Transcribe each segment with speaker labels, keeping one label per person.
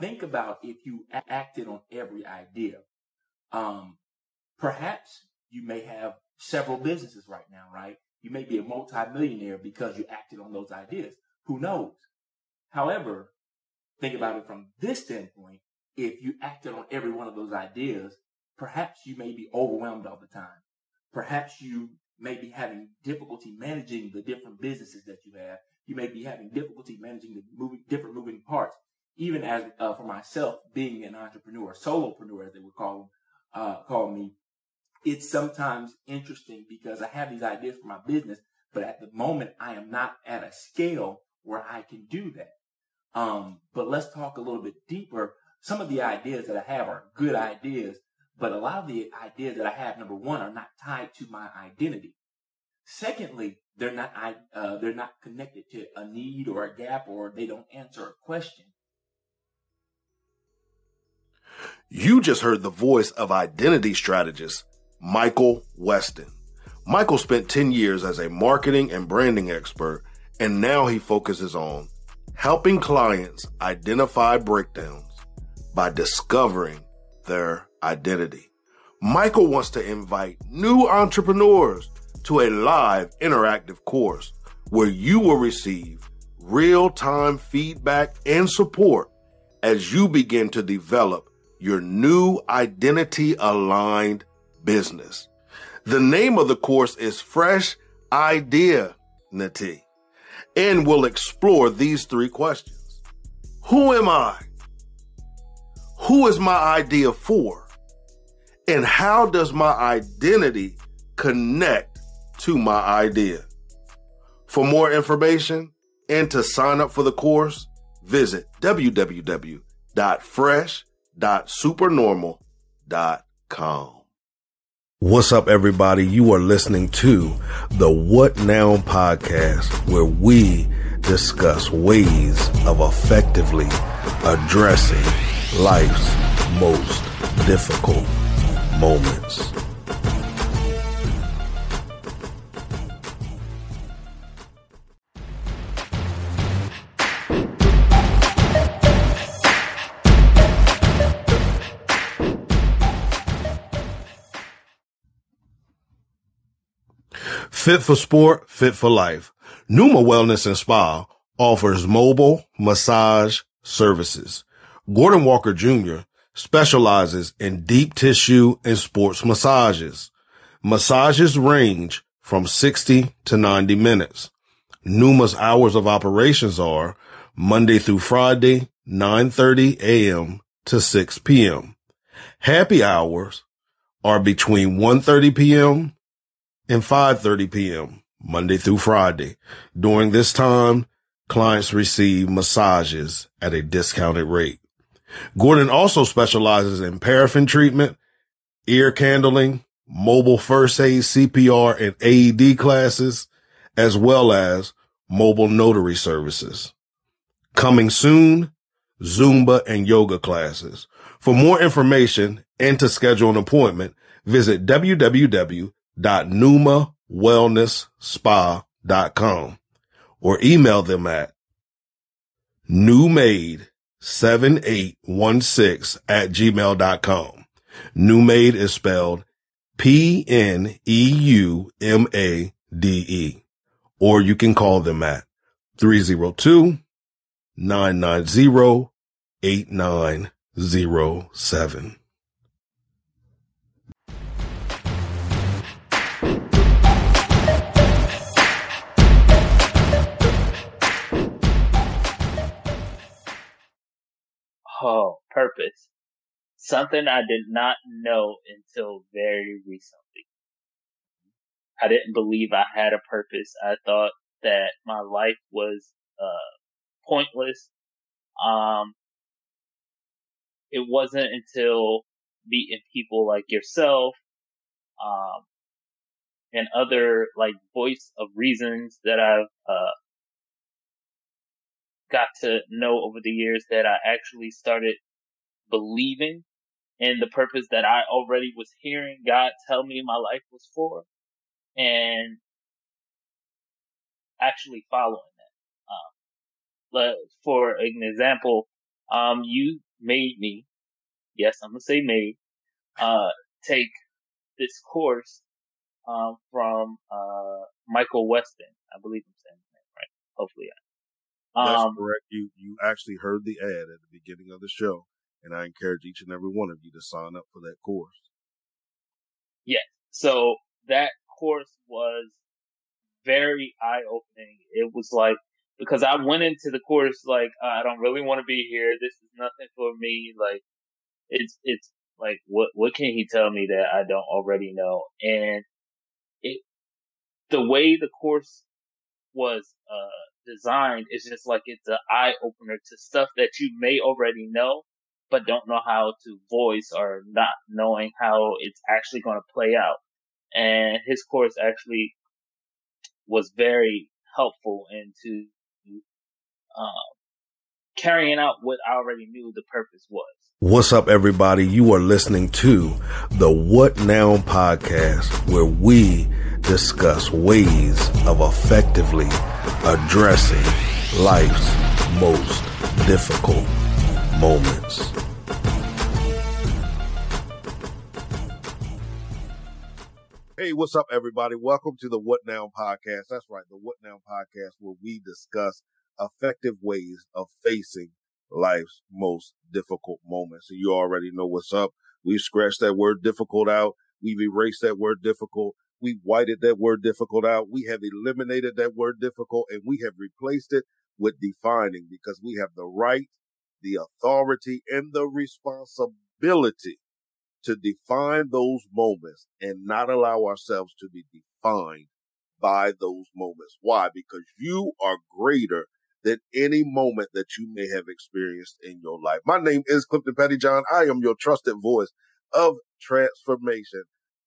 Speaker 1: Think about if you acted on every idea. Um, perhaps you may have several businesses right now, right? You may be a multimillionaire because you acted on those ideas. Who knows? However, think about it from this standpoint. If you acted on every one of those ideas, perhaps you may be overwhelmed all the time. Perhaps you may be having difficulty managing the different businesses that you have. You may be having difficulty managing the moving, different moving parts. Even as uh, for myself, being an entrepreneur, solopreneur as they would call uh, call me, it's sometimes interesting because I have these ideas for my business, but at the moment I am not at a scale where I can do that. Um, but let's talk a little bit deeper. Some of the ideas that I have are good ideas, but a lot of the ideas that I have, number one, are not tied to my identity. Secondly, they're not, uh, they're not connected to a need or a gap or they don't answer a question.
Speaker 2: You just heard the voice of identity strategist Michael Weston. Michael spent 10 years as a marketing and branding expert, and now he focuses on helping clients identify breakdowns by discovering their identity. Michael wants to invite new entrepreneurs to a live interactive course where you will receive real time feedback and support as you begin to develop your new identity aligned business. The name of the course is Fresh Ideanity and we'll explore these three questions. Who am I? Who is my idea for? And how does my identity connect to my idea? For more information and to sign up for the course, visit www.fresh.supernormal.com. What's up, everybody? You are listening to the What Now podcast, where we discuss ways of effectively addressing life's most difficult moments. Fit for sport, fit for life. Numa Wellness and Spa offers mobile massage services. Gordon Walker Jr. specializes in deep tissue and sports massages. Massages range from 60 to 90 minutes. Numa's hours of operations are Monday through Friday, 9:30 a.m. to 6 p.m. Happy hours are between 1:30 p.m. and 5:30 p.m. Monday through Friday. During this time, clients receive massages at a discounted rate. Gordon also specializes in paraffin treatment, ear candling, mobile first aid, CPR, and AED classes, as well as mobile notary services. Coming soon, Zumba and yoga classes. For more information and to schedule an appointment, visit www.numawellnessspa.com or email them at newmade 7816 at gmail.com. Newmade is spelled P-N-E-U-M-A-D-E. Or you can call them at 302
Speaker 3: Oh, purpose. Something I did not know until very recently. I didn't believe I had a purpose. I thought that my life was, uh, pointless. Um, it wasn't until meeting people like yourself, um, and other like voice of reasons that I've, uh, got to know over the years that I actually started believing in the purpose that I already was hearing God tell me my life was for and actually following that. Um, for an example, um, you made me, yes, I'm gonna say made, uh, take this course, um, from, uh, Michael Weston. I believe I'm saying his name right. Hopefully I
Speaker 2: That's um, correct. You, you actually heard the ad at the beginning of the show and I encourage each and every one of you to sign up for that course.
Speaker 3: Yes. So that course was very eye opening. It was like, because I went into the course like, I don't really want to be here. This is nothing for me. Like, it's, it's like, what, what can he tell me that I don't already know? And it, the way the course was, uh, designed is just like it's an eye opener to stuff that you may already know, but don't know how to voice or not knowing how it's actually going to play out. And his course actually was very helpful into um, carrying out what I already knew the purpose was.
Speaker 2: What's up, everybody? You are listening to the What Now podcast, where we discuss ways of effectively addressing life's most difficult moments. Hey, what's up, everybody? Welcome to the What Now podcast. That's right, the What Now podcast, where we discuss effective ways of facing life's most difficult moments. And you already know what's up. We've scratched that word difficult out. We've erased that word difficult. We've whited that word difficult out. We have eliminated that word difficult and we have replaced it with defining because we have the right, the authority and the responsibility to define those moments and not allow ourselves to be defined by those moments. Why? Because you are greater than any moment that you may have experienced in your life. My name is Clifton Pettyjohn. I am your trusted voice of transformation.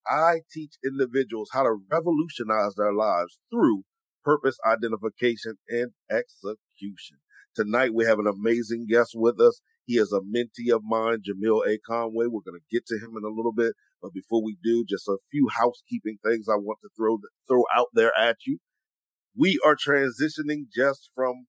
Speaker 2: I teach individuals how to revolutionize their lives through purpose identification and execution. Tonight we have an amazing guest with us. He is a mentee of mine, Jamil A. Conway. We're going to get to him in a little bit. But before we do, just a few housekeeping things I want to throw, throw out there at you. We are transitioning just from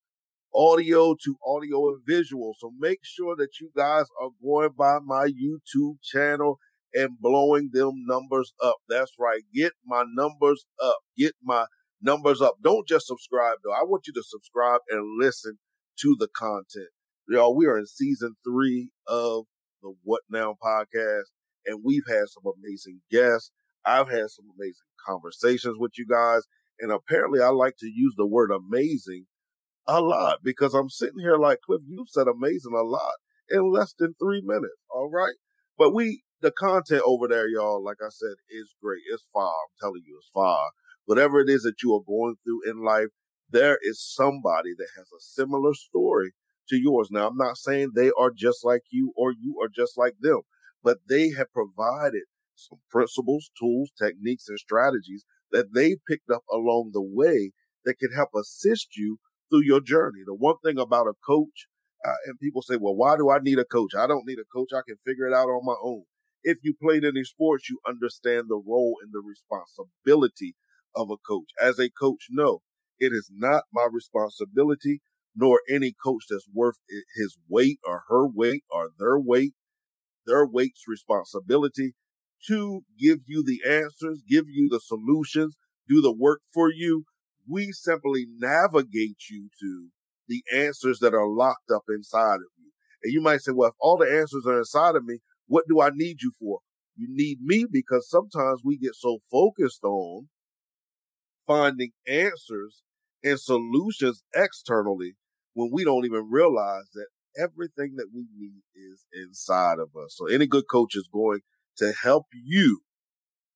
Speaker 2: audio to audio and visual. So make sure that you guys are going by my YouTube channel and blowing them numbers up. That's right. Get my numbers up. Get my numbers up. Don't just subscribe though. I want you to subscribe and listen to the content. Y'all, we are in season three of the What Now podcast, and we've had some amazing guests. I've had some amazing conversations with you guys, and apparently I like to use the word amazing a lot because I'm sitting here like Cliff, you've said amazing a lot in less than three minutes. All right. But we, the content over there, y'all, like I said, is great. It's far. I'm telling you, it's far. Whatever it is that you are going through in life, there is somebody that has a similar story to yours. Now, I'm not saying they are just like you or you are just like them, but they have provided some principles, tools, techniques, and strategies that they picked up along the way that can help assist you through your journey. The one thing about a coach, uh, and people say, well, why do I need a coach? I don't need a coach. I can figure it out on my own. If you played any sports, you understand the role and the responsibility of a coach. As a coach, no, it is not my responsibility nor any coach that's worth his weight or her weight or their weight, their weight's responsibility to give you the answers, give you the solutions, do the work for you. We simply navigate you to the answers that are locked up inside of you. And you might say, well, if all the answers are inside of me, what do I need you for? You need me because sometimes we get so focused on finding answers and solutions externally when we don't even realize that everything that we need is inside of us. So any good coach is going to help you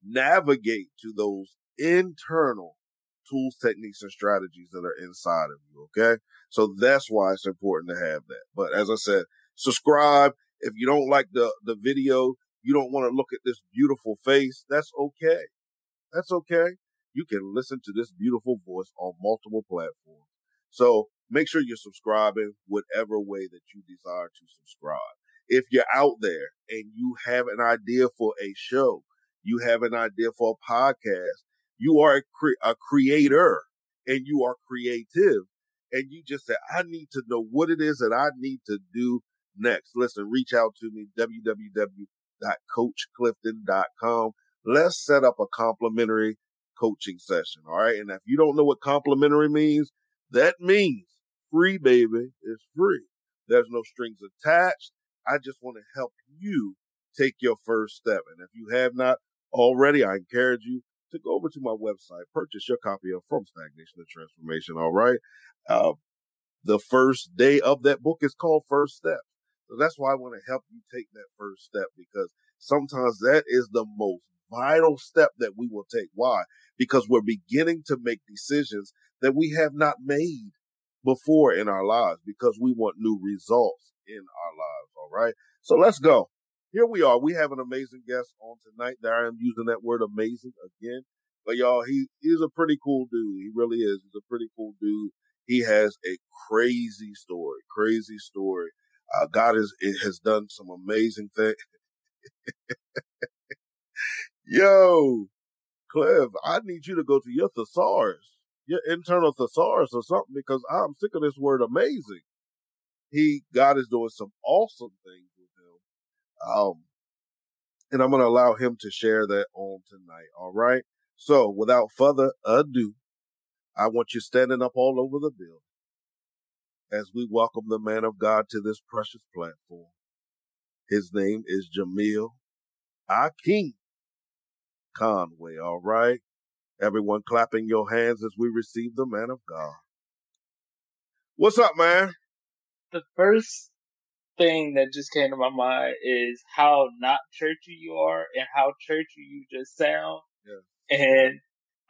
Speaker 2: navigate to those internal tools, techniques, and strategies that are inside of you. Okay. So that's why it's important to have that. But as I said, subscribe. If you don't like the, the video, you don't want to look at this beautiful face. That's okay. That's okay. You can listen to this beautiful voice on multiple platforms. So make sure you're subscribing whatever way that you desire to subscribe. If you're out there and you have an idea for a show, you have an idea for a podcast, you are a, cre- a creator and you are creative and you just say, I need to know what it is that I need to do next. Listen, reach out to me, www.coachclifton.com. Let's set up a complimentary coaching session. All right. And if you don't know what complimentary means, that means free, baby. It's free. There's no strings attached. I just want to help you take your first step. And if you have not already, I encourage you to go over to my website, purchase your copy of From Stagnation to Transformation. All right. Uh, the first day of that book is called First Step. So that's why I want to help you take that first step because sometimes that is the most vital step that we will take. Why? Because we're beginning to make decisions that we have not made before in our lives because we want new results in our lives. All right. So let's go. Here we are. We have an amazing guest on tonight. There I am using that word amazing again. But y'all, he, is a pretty cool dude. He really is. He's a pretty cool dude. He has a crazy story, crazy story. Uh, God has, has done some amazing things. Yo, Cliff, I need you to go to your thesaurus, your internal thesaurus or something because I'm sick of this word amazing. He, God is doing some awesome things. Um, and I'm going to allow him to share that on tonight. All right. So without further ado, I want you standing up all over the building as we welcome the man of God to this precious platform. His name is Jamil Akeem Conway. All right. Everyone clapping your hands as we receive the man of God. What's up, man?
Speaker 3: The first thing that just came to my mind is how not churchy you are and how churchy you just sound. Yeah. And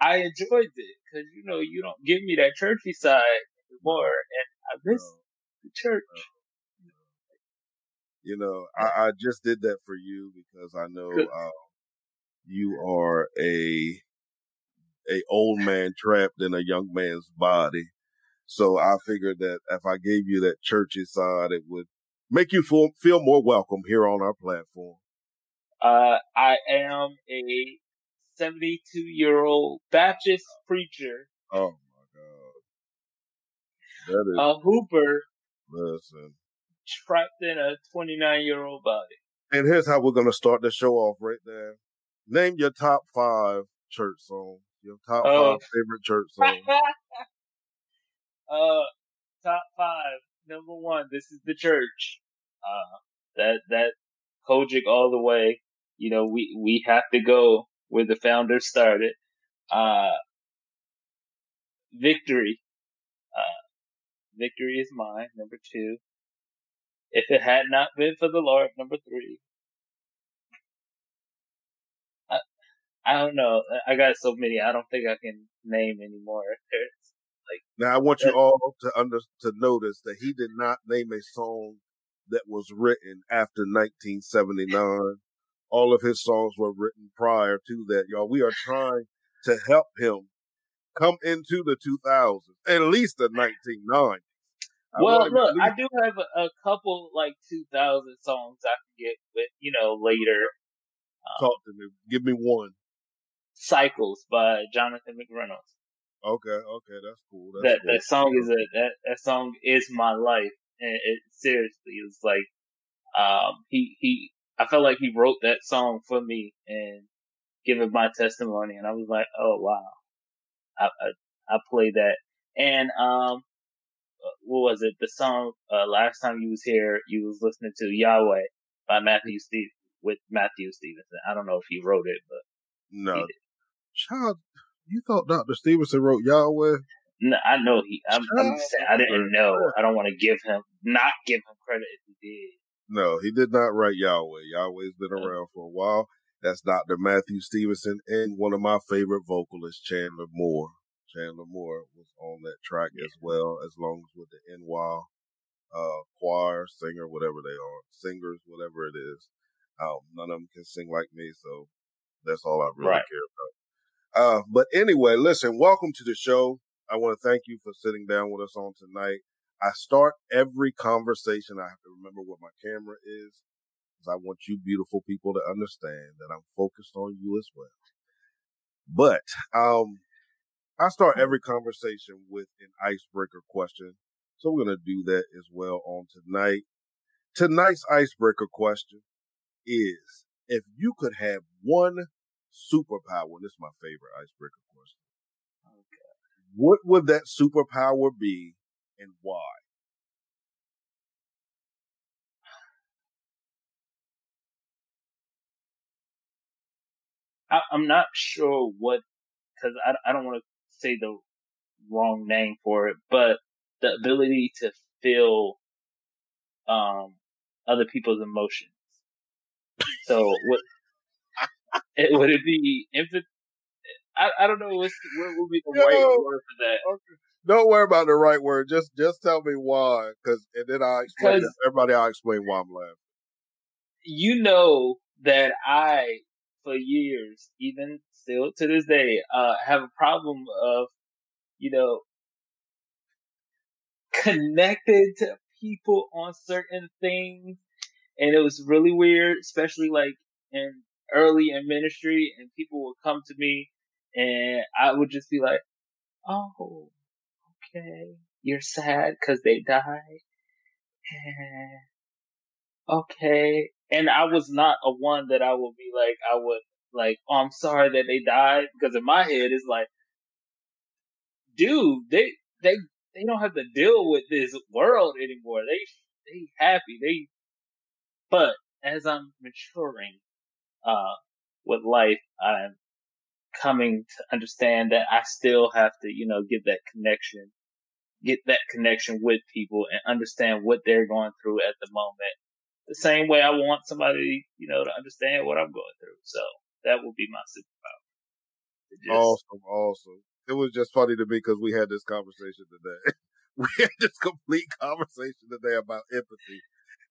Speaker 3: I enjoyed it because, you know, you don't give me that churchy side anymore. And I miss no. the church.
Speaker 2: No. You know, I, I, just did that for you because I know, uh, you are a a old man trapped in a young man's body. So I figured that if I gave you that churchy side, it would make you feel, feel more welcome here on our platform.
Speaker 3: Uh, I am a 72 year old Baptist preacher.
Speaker 2: Oh my God. That is.
Speaker 3: A hooper.
Speaker 2: Listen.
Speaker 3: Trapped in a 29 year old body.
Speaker 2: And here's how we're going to start the show off right there. Name your top five church songs. Your top uh, five favorite church songs.
Speaker 3: uh, top five. Number one, this is the church. Uh, that that COGIC all the way. You know, we we have to go where the founders started. Uh, victory. Uh, victory is mine. Number two. If it had not been for the Lord, number three. I don't know. I got so many. I don't think I can name anymore. like
Speaker 2: now, I want you all to under to notice that he did not name a song that was written after 1979. All of his songs were written prior to that, y'all. We are trying to help him come into the 2000s, at least the 1990s.
Speaker 3: well, look, I do have a, a, couple like 2000 songs I can get with, you know, later.
Speaker 2: Um, Talk to me. Give me one.
Speaker 3: Cycles by Jonathan McReynolds.
Speaker 2: Okay, okay, that's cool. That's
Speaker 3: that
Speaker 2: cool.
Speaker 3: that song is a that that song is my life, and it seriously is like, um, he he. I felt like he wrote that song for me and giving my testimony, and I was like, oh wow, I I, I play that. And, um, what was it? The song, uh, last time you was here, you was listening to Yahweh by Matthew Steve with Matthew Stevenson. I don't know if he wrote it, but.
Speaker 2: No. Child, you thought Dr. Stevenson wrote Yahweh?
Speaker 3: No, I know he. I'm, I'm saying, I didn't know. I don't want to give him, not give him credit if he did.
Speaker 2: No, he did not write Yahweh. Yahweh's been around for a while. That's Dr. Matthew Stevenson and one of my favorite vocalists, Chandler Moore. Chandler Moore was on that track yeah. as well, as long as with the NY uh, choir, singer, whatever they are, singers, whatever it is. Um, none of them can sing like me, so that's all I really right. care about. Uh, but anyway, listen, welcome to the show. I want to thank you for sitting down with us on tonight. I start every conversation. I have to remember what my camera is because I want you beautiful people to understand that I'm focused on you as well. But, um, I start every conversation with an icebreaker question. So we're going to do that as well on tonight. Tonight's icebreaker question is if you could have one superpower, and this is my favorite icebreaker question. Okay. What would that superpower be and why?
Speaker 3: I, am not sure what, because I, I don't want to say the wrong name for it, but the ability to feel um other people's emotions. So what it, would it be infant? I, I don't know what's, what would be the right word for that. Okay.
Speaker 2: Don't worry about the right word. Just just tell me why, because and then I explain. Everybody, I'll explain why I'm laughing.
Speaker 3: You know that I, for years, even still to this day, uh, have a problem of, you know, connected to people on certain things, and it was really weird, especially like in early in ministry, and people would come to me, and I would just be like, "Oh, okay, you're sad because they died. okay. And I was not a one that I would be like, I would like, oh, I'm sorry that they died. Because in my head, it's like, dude, they, they, they don't have to deal with this world anymore. They, they happy. They, but as I'm maturing, uh, with life, I'm coming to understand that I still have to, you know, get that connection get that connection with people and understand what they're going through at the moment. The same way I want somebody, you know, to understand what I'm going through. So that would be my superpower.
Speaker 2: Just... Awesome, awesome. It was just funny to me because we had this conversation today. we had this complete conversation today about empathy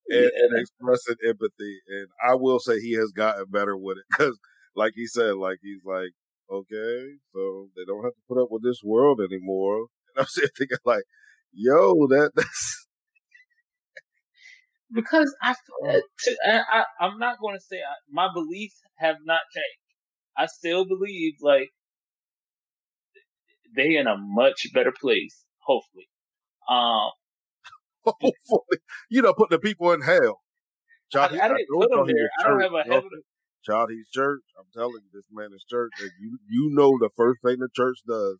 Speaker 2: and, and expressing empathy. And I will say he has gotten better with it because, like he said, like he's like, okay, so they don't have to put up with this world anymore. And I'm sitting thinking like, yo, that that's
Speaker 3: because I, I, I am not going to say I, my beliefs have not changed. I still believe like they in a much better place. Hopefully, um,
Speaker 2: hopefully, you know, putting the people in hell.
Speaker 3: Child, I, I didn't put them there. I don't have a heaven.
Speaker 2: Child, he's church. I'm telling you, this man is church, and you you know the first thing the church does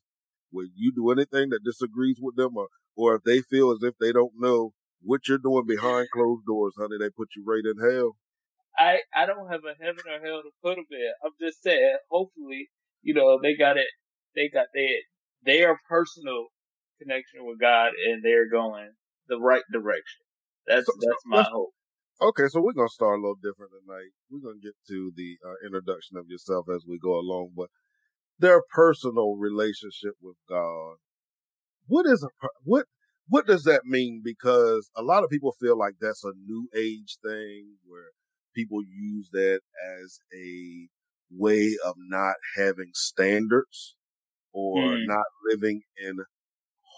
Speaker 2: when you do anything that disagrees with them or, or if they feel as if they don't know what you're doing behind closed doors, honey, they put you right in hell.
Speaker 3: I, I don't have a heaven or hell to put them in. I'm just saying, hopefully, you know, they got it, they got their, their personal connection with God and they're going the right direction. That's, so, that's my hope.
Speaker 2: Okay, so we're gonna start a little different tonight. We're gonna get to the uh, introduction of yourself as we go along, but their personal relationship with God. What is a what what does that mean? Because a lot of people feel like that's a new age thing where people use that as a way of not having standards or mm. not living in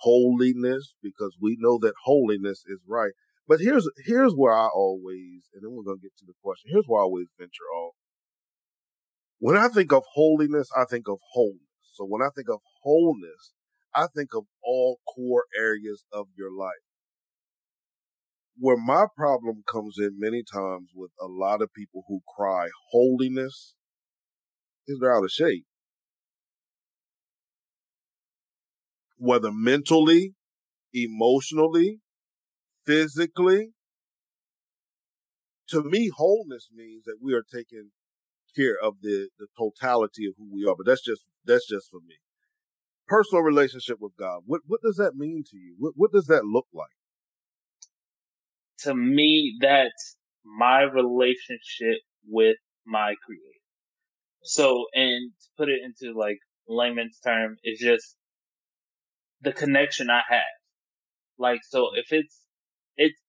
Speaker 2: holiness because we know that holiness is right. But here's here's where I always, and then we're gonna get to the question. Here's where I always venture off. When I think of holiness, I think of wholeness. So when I think of wholeness, I think of all core areas of your life. Where my problem comes in many times with a lot of people who cry holiness is they're out of shape. Whether mentally, emotionally, physically. To me, wholeness means that we are taking care of the, the totality of who we are. But that's just, that's just for me. Personal relationship with God. What, what does that mean to you? What, what does that look like?
Speaker 3: To me, that's my relationship with my creator. So, and to put it into like layman's term, it's just the connection I have. Like, so if it's, it's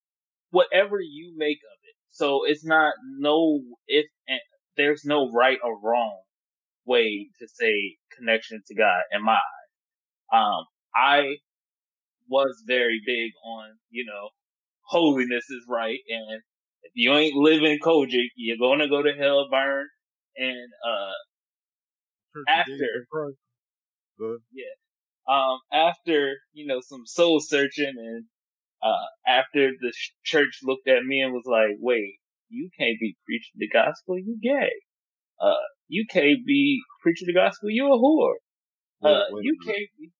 Speaker 3: whatever you make of it. So it's not no, if, there's no right or wrong way to say connection to God in my eyes. Um, I was very big on, you know, holiness is right. And if you ain't living COGIC, you're going to go to hell, burn. And, uh, after, yeah, um, after, you know, some soul searching and, uh, after the church looked at me and was like, wait, you can't be preaching the gospel, you gay. Uh, you can't be preaching the gospel, you a whore. Wait, uh, wait, you wait. can't be.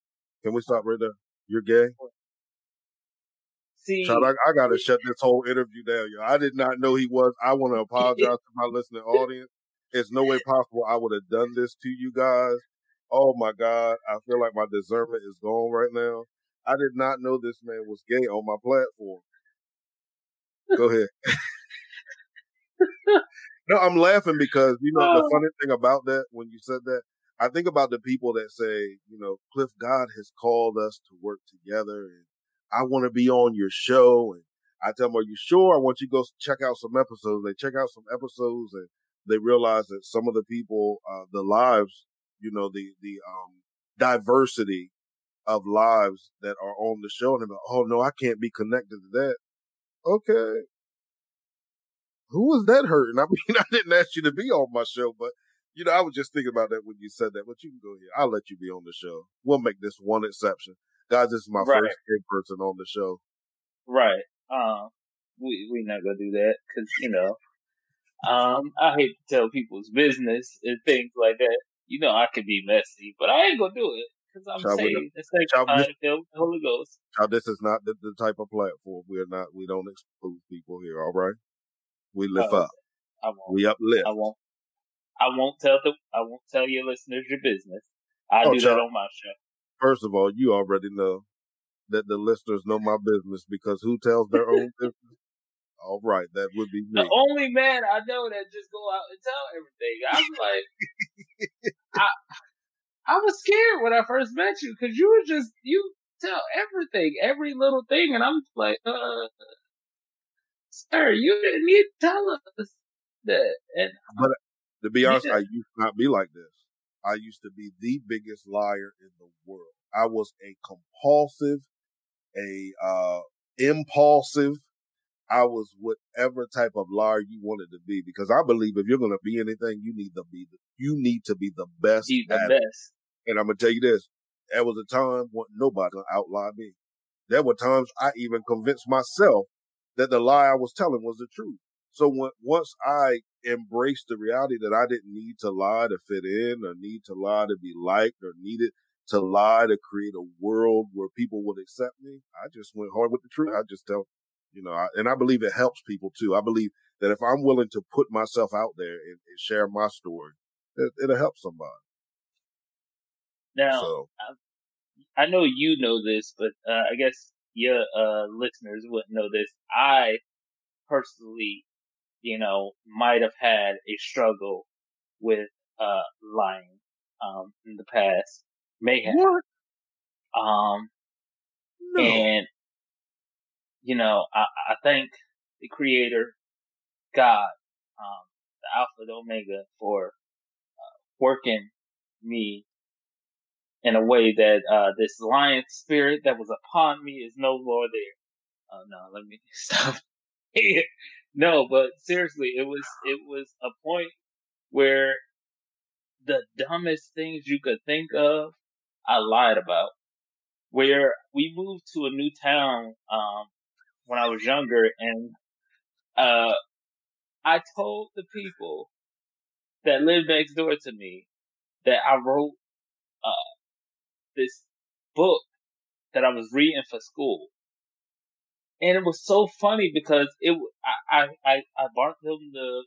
Speaker 2: Can we stop right there? You're gay? See, Child, I, I, gotta shut this whole interview down, yo. I did not know he was. I want to apologize to my listening audience. It's no way possible I would have done this to you guys. Oh my God. I feel like my discernment is gone right now. I did not know this man was gay on my platform. Go ahead. no, I'm laughing because you know the oh. funny thing about that when you said that, I think about the people that say, you know, Cliff God has called us to work together and I want to be on your show and I tell them, are you sure? I want you to go check out some episodes. They check out some episodes and they realize that some of the people, uh, the lives, you know, the, the, um, diversity of lives that are on the show. And they're like, oh no, I can't be connected to that. Okay. Who was that hurting? I mean, I didn't ask you to be on my show, but you know, I was just thinking about that when you said that, but you can go here. I'll let you be on the show. We'll make this one exception. Guys, this is my right. first in person on the show.
Speaker 3: Right. Um, we, we not gonna do that because, you know, um, I hate to tell people's business and things like that. You know, I could be messy, but I ain't gonna do it because I'm child, saved and sanctified filled with the Holy Ghost.
Speaker 2: Child, this is not the, the, type of platform. We're not, we don't exclude people here, all right? We lift oh, up. I won't. We uplift.
Speaker 3: I won't. I won't tell the, I won't tell your listeners your business. I oh, do child, that on my show.
Speaker 2: First of all, you already know that the listeners know my business because who tells their own business? All right, that would be me.
Speaker 3: The only man I know that just go out and tell everything. I'm like, I, I was scared when I first met you because you were just you tell everything, every little thing, and I'm like, uh, sir, you didn't need to tell us that. And
Speaker 2: but to be honest, yeah. I used to not be like this. I used to be the biggest liar in the world. I was a compulsive, a uh, impulsive. I was whatever type of liar you wanted to be because I believe if you're going to be anything, you need to be the, you need to be the best.
Speaker 3: Be the best. It.
Speaker 2: And I'm gonna tell you this: there was a time when nobody outlie me. There were times I even convinced myself that the lie I was telling was the truth. So when, once I embraced the reality that I didn't need to lie to fit in or need to lie to be liked or needed to lie to create a world where people would accept me, I just went hard with the truth. I just tell, you know, I, and I believe it helps people too. I believe that if I'm willing to put myself out there and, and share my story, it, it'll help somebody.
Speaker 3: Now, so. I, I, know you know this, but uh, I guess your uh, listeners wouldn't know this. I personally, you know, might have had a struggle with uh, lying um, in the past. May have. What? Um, no. and you know, I, I thank the Creator, God, um, the Alpha, the Omega, for uh, working me in a way that uh, this lion spirit that was upon me is no more there. Oh no, let me stop. no, but seriously, it was it was a point where the dumbest things you could think of, I lied about. Where we moved to a new town um, when I was younger, and uh, I told the people that lived next door to me that I wrote uh, this book that I was reading for school. And it was so funny because it, I, I, I bought them the,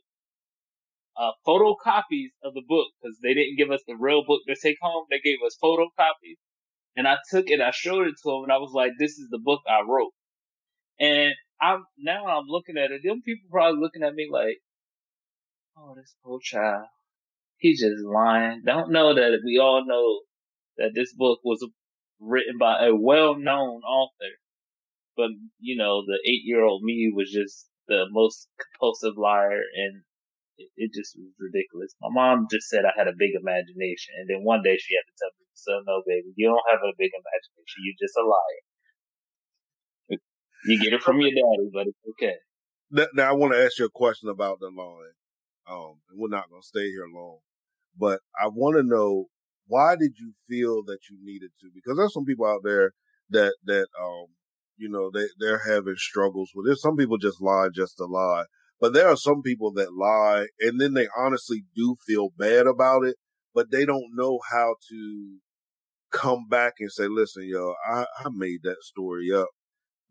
Speaker 3: uh, photocopies of the book because they didn't give us the real book to take home. They gave us photocopies. And I took it, I showed it to them and I was like, this is the book I wrote. And I'm, now I'm looking at it. Them people probably looking at me like, oh, this poor child. He's just lying. Don't know that we all know that this book was written by a well-known author. But, you know, the eight-year-old me was just the most compulsive liar and it, it, just was ridiculous. My mom just said I had a big imagination and then one day she had to tell me, so no baby, you don't have a big imagination. You're just a liar. You get it from your daddy, but it's okay.
Speaker 2: Now, I want to ask you a question about the line. Um, and we're not going to stay here long, but I want to know why did you feel that you needed to? Because there's some people out there that, that, um, you know, they, they're having struggles with it. Some people just lie just to lie, but there are some people that lie and then they honestly do feel bad about it, but they don't know how to come back and say, listen, yo, I, I made that story up.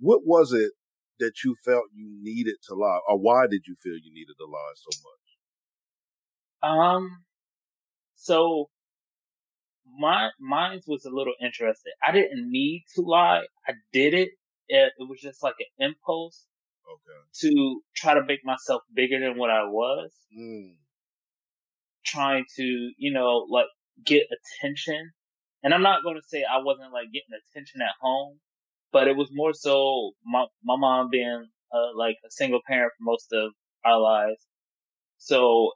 Speaker 2: What was it that you felt you needed to lie or why did you feel you needed to lie so
Speaker 3: much? Um, so my mine was a little interesting. I didn't need to lie. I did it. It, it was just like an impulse. Okay. To try to make myself bigger than what I was. Mm. Trying to, you know, like get attention. And I'm not going to say I wasn't like getting attention at home, but it was more so my, my mom being uh, like a single parent for most of our lives. So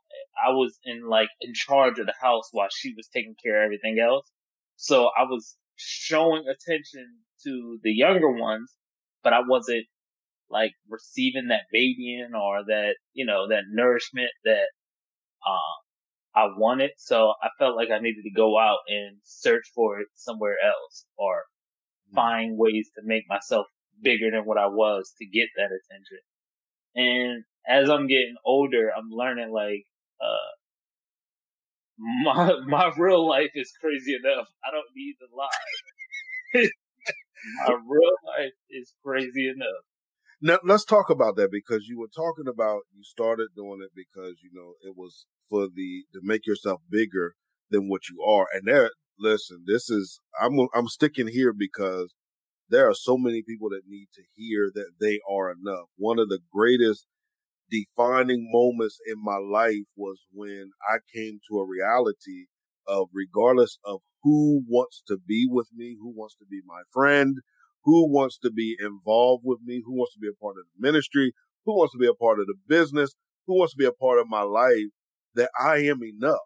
Speaker 3: I was in like in charge of the house while she was taking care of everything else. So I was showing attention to the younger ones, but I wasn't like receiving that babying or that, you know, that nourishment that, um, I wanted. So I felt like I needed to go out and search for it somewhere else or. Find ways to make myself bigger than what I was to get that attention. And as I'm getting older, I'm learning like, uh, my, my real life is crazy enough. I don't need to lie. my real life is crazy enough.
Speaker 2: Now let's talk about that because you were talking about you started doing it because you know it was for the to make yourself bigger than what you are. And there, listen, this is I'm I'm sticking here because there are so many people that need to hear that they are enough. One of the greatest defining moments in my life was when I came to a reality of regardless of who wants to be with me, who wants to be my friend, who wants to be involved with me, who wants to be a part of the ministry, who wants to be a part of the business, who wants to be a part of my life, that I am enough,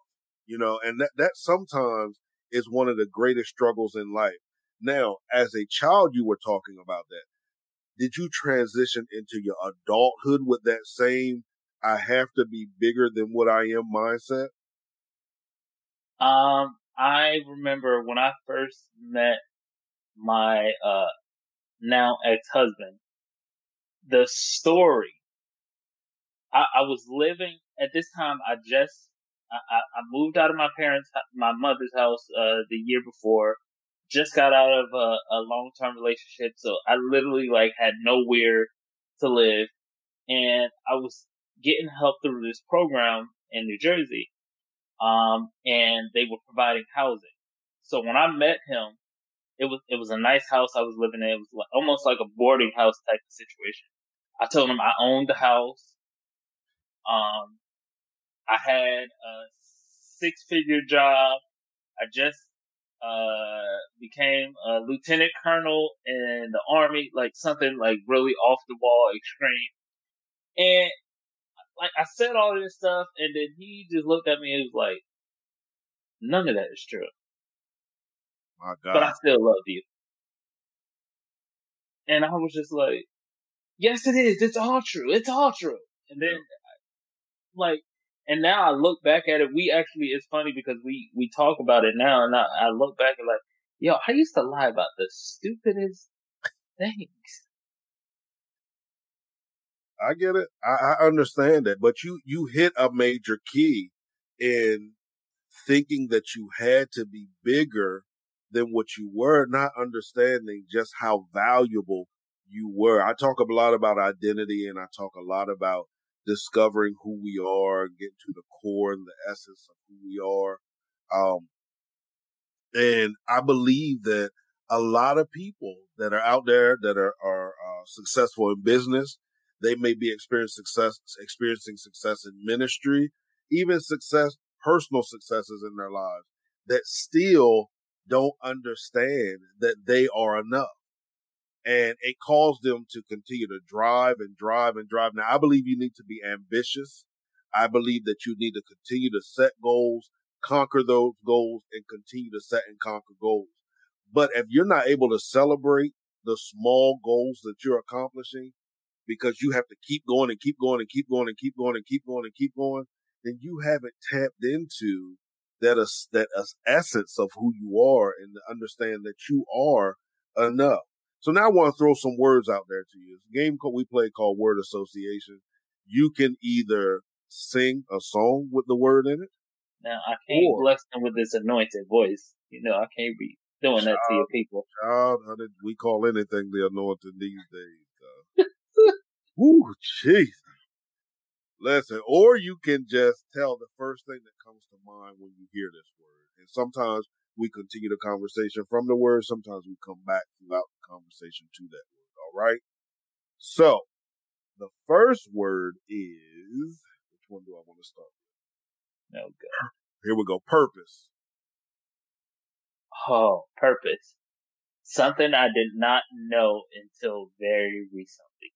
Speaker 2: you know, and that, that sometimes is one of the greatest struggles in life. Now, as a child, you were talking about that did you transition into your adulthood with that same I have to be bigger than what I am mindset?
Speaker 3: Um, I remember when I first met my uh now ex-husband, the story. I, I was living at this time. I just I, I moved out of my parents' my mother's house uh the year before just got out of a, a long term relationship, so I literally like had nowhere to live, and I was getting help through this program in New Jersey, um, and they were providing housing. So when I met him, it was it was a nice house I was living in. It was like, almost like a boarding house type of situation. I told him I owned the house. Um, I had a six figure job. I just uh, became a lieutenant colonel in the army, like something like really off the wall extreme. And like I said all this stuff, and then he just looked at me and was like, "None of that is true." My God. But I still love you. And I was just like, "Yes, it is. It's all true. It's all true." And then, like, and now I look back at it, we actually, it's funny because we, we talk about it now and I, I look back and like, yo, I used to lie about the stupidest things.
Speaker 2: I get it. I, I understand that, but you, you hit a major key in thinking that you had to be bigger than what you were, not understanding just how valuable you were. I talk a lot about identity and I talk a lot about discovering who we are, getting to the core and the essence of who we are. Um, and I believe that a lot of people that are out there that are, are uh, successful in business, they may be experiencing success, experiencing success in ministry, even success, personal successes in their lives that still don't understand that they are enough. And it caused them to continue to drive and drive and drive. Now, I believe you need to be ambitious. I believe that you need to continue to set goals, conquer those goals, and continue to set and conquer goals. But if you're not able to celebrate the small goals that you're accomplishing because you have to keep going and keep going and keep going and keep going and keep going and keep going, then you haven't tapped into that that essence of who you are and understand that you are enough. So now I want to throw some words out there to you. It's a game we play called word association. You can either sing a song with the word in it.
Speaker 3: Now I can't or, bless them with this anointed voice. You know, I can't be doing child, that to your people.
Speaker 2: Child, we call anything the anointed these days. Uh, woo, jeez. Listen, or you can just tell the first thing that comes to mind when you hear this word. And sometimes we continue the conversation from the word. Sometimes we come back throughout the conversation to that word. All right. So the first word is, which one do I want to start with?
Speaker 3: No good.
Speaker 2: Here we go. Purpose.
Speaker 3: Oh, purpose. Something I did not know until very recently.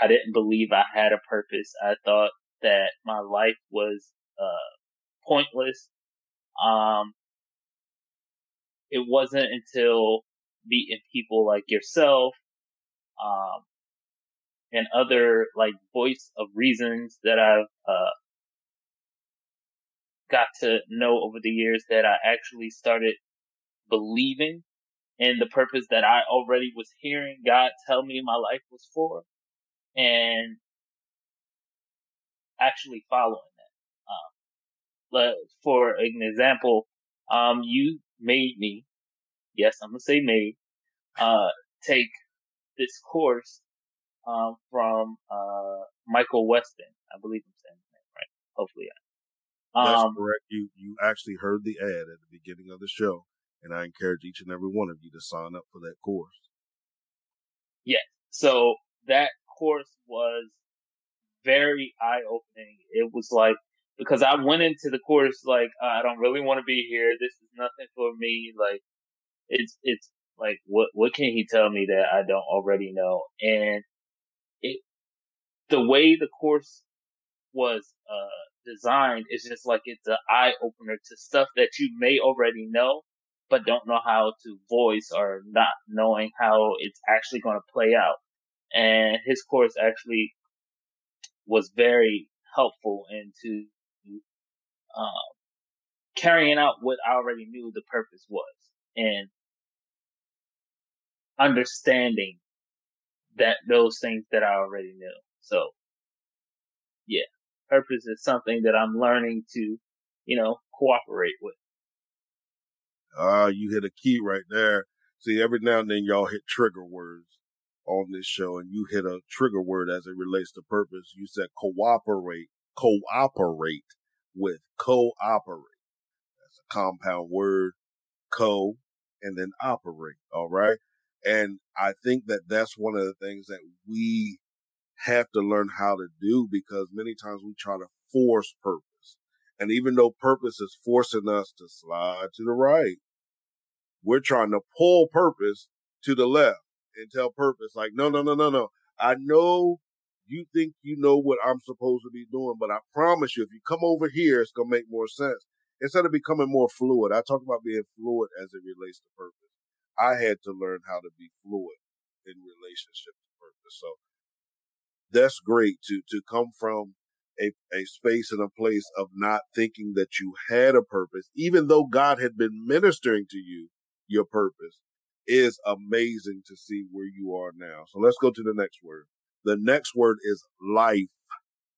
Speaker 3: I didn't believe I had a purpose. I thought that my life was uh, pointless. Um, it wasn't until meeting people like yourself, um, and other like voice of reasons that I've uh, got to know over the years that I actually started believing in the purpose that I already was hearing God tell me my life was for and actually following that. Um, for an example, um, you made me, yes, I'm gonna say made, uh, take this course, um, from, uh, Michael Weston. I believe I'm saying his name right. Hopefully
Speaker 2: I. That's um, correct. You, you actually heard the ad at the beginning of the show, and I encourage each and every one of you to sign up for that course.
Speaker 3: Yes. So that course was very eye opening. It was like, because I went into the course like, I don't really want to be here. This is nothing for me. Like, it's, it's like, what, what can he tell me that I don't already know? And it, the way the course was, uh, designed is just like it's an eye opener to stuff that you may already know, but don't know how to voice or not knowing how it's actually going to play out and his course actually was very helpful into um, carrying out what I already knew the purpose was and understanding that those things that I already knew. So yeah, purpose is something that I'm learning to, you know, cooperate with.
Speaker 2: Ah, uh, you hit a key right there. See, every now and then y'all hit trigger words on this show and you hit a trigger word as it relates to purpose. You said cooperate, cooperate with cooperate. That's a compound word, co and then operate. All right. And I think that that's one of the things that we have to learn how to do because many times we try to force purpose. And even though purpose is forcing us to slide to the right, we're trying to pull purpose to the left and tell purpose like, no, no, no, no, no. I know you think you know what I'm supposed to be doing, but I promise you, if you come over here, it's going to make more sense. Instead of becoming more fluid, I talk about being fluid as it relates to purpose. I had to learn how to be fluid in relationship to purpose. So that's great to, to come from a, a space and a place of not thinking that you had a purpose, even though God had been ministering to you your purpose is amazing to see where you are now. So let's go to the next word. The next word is life.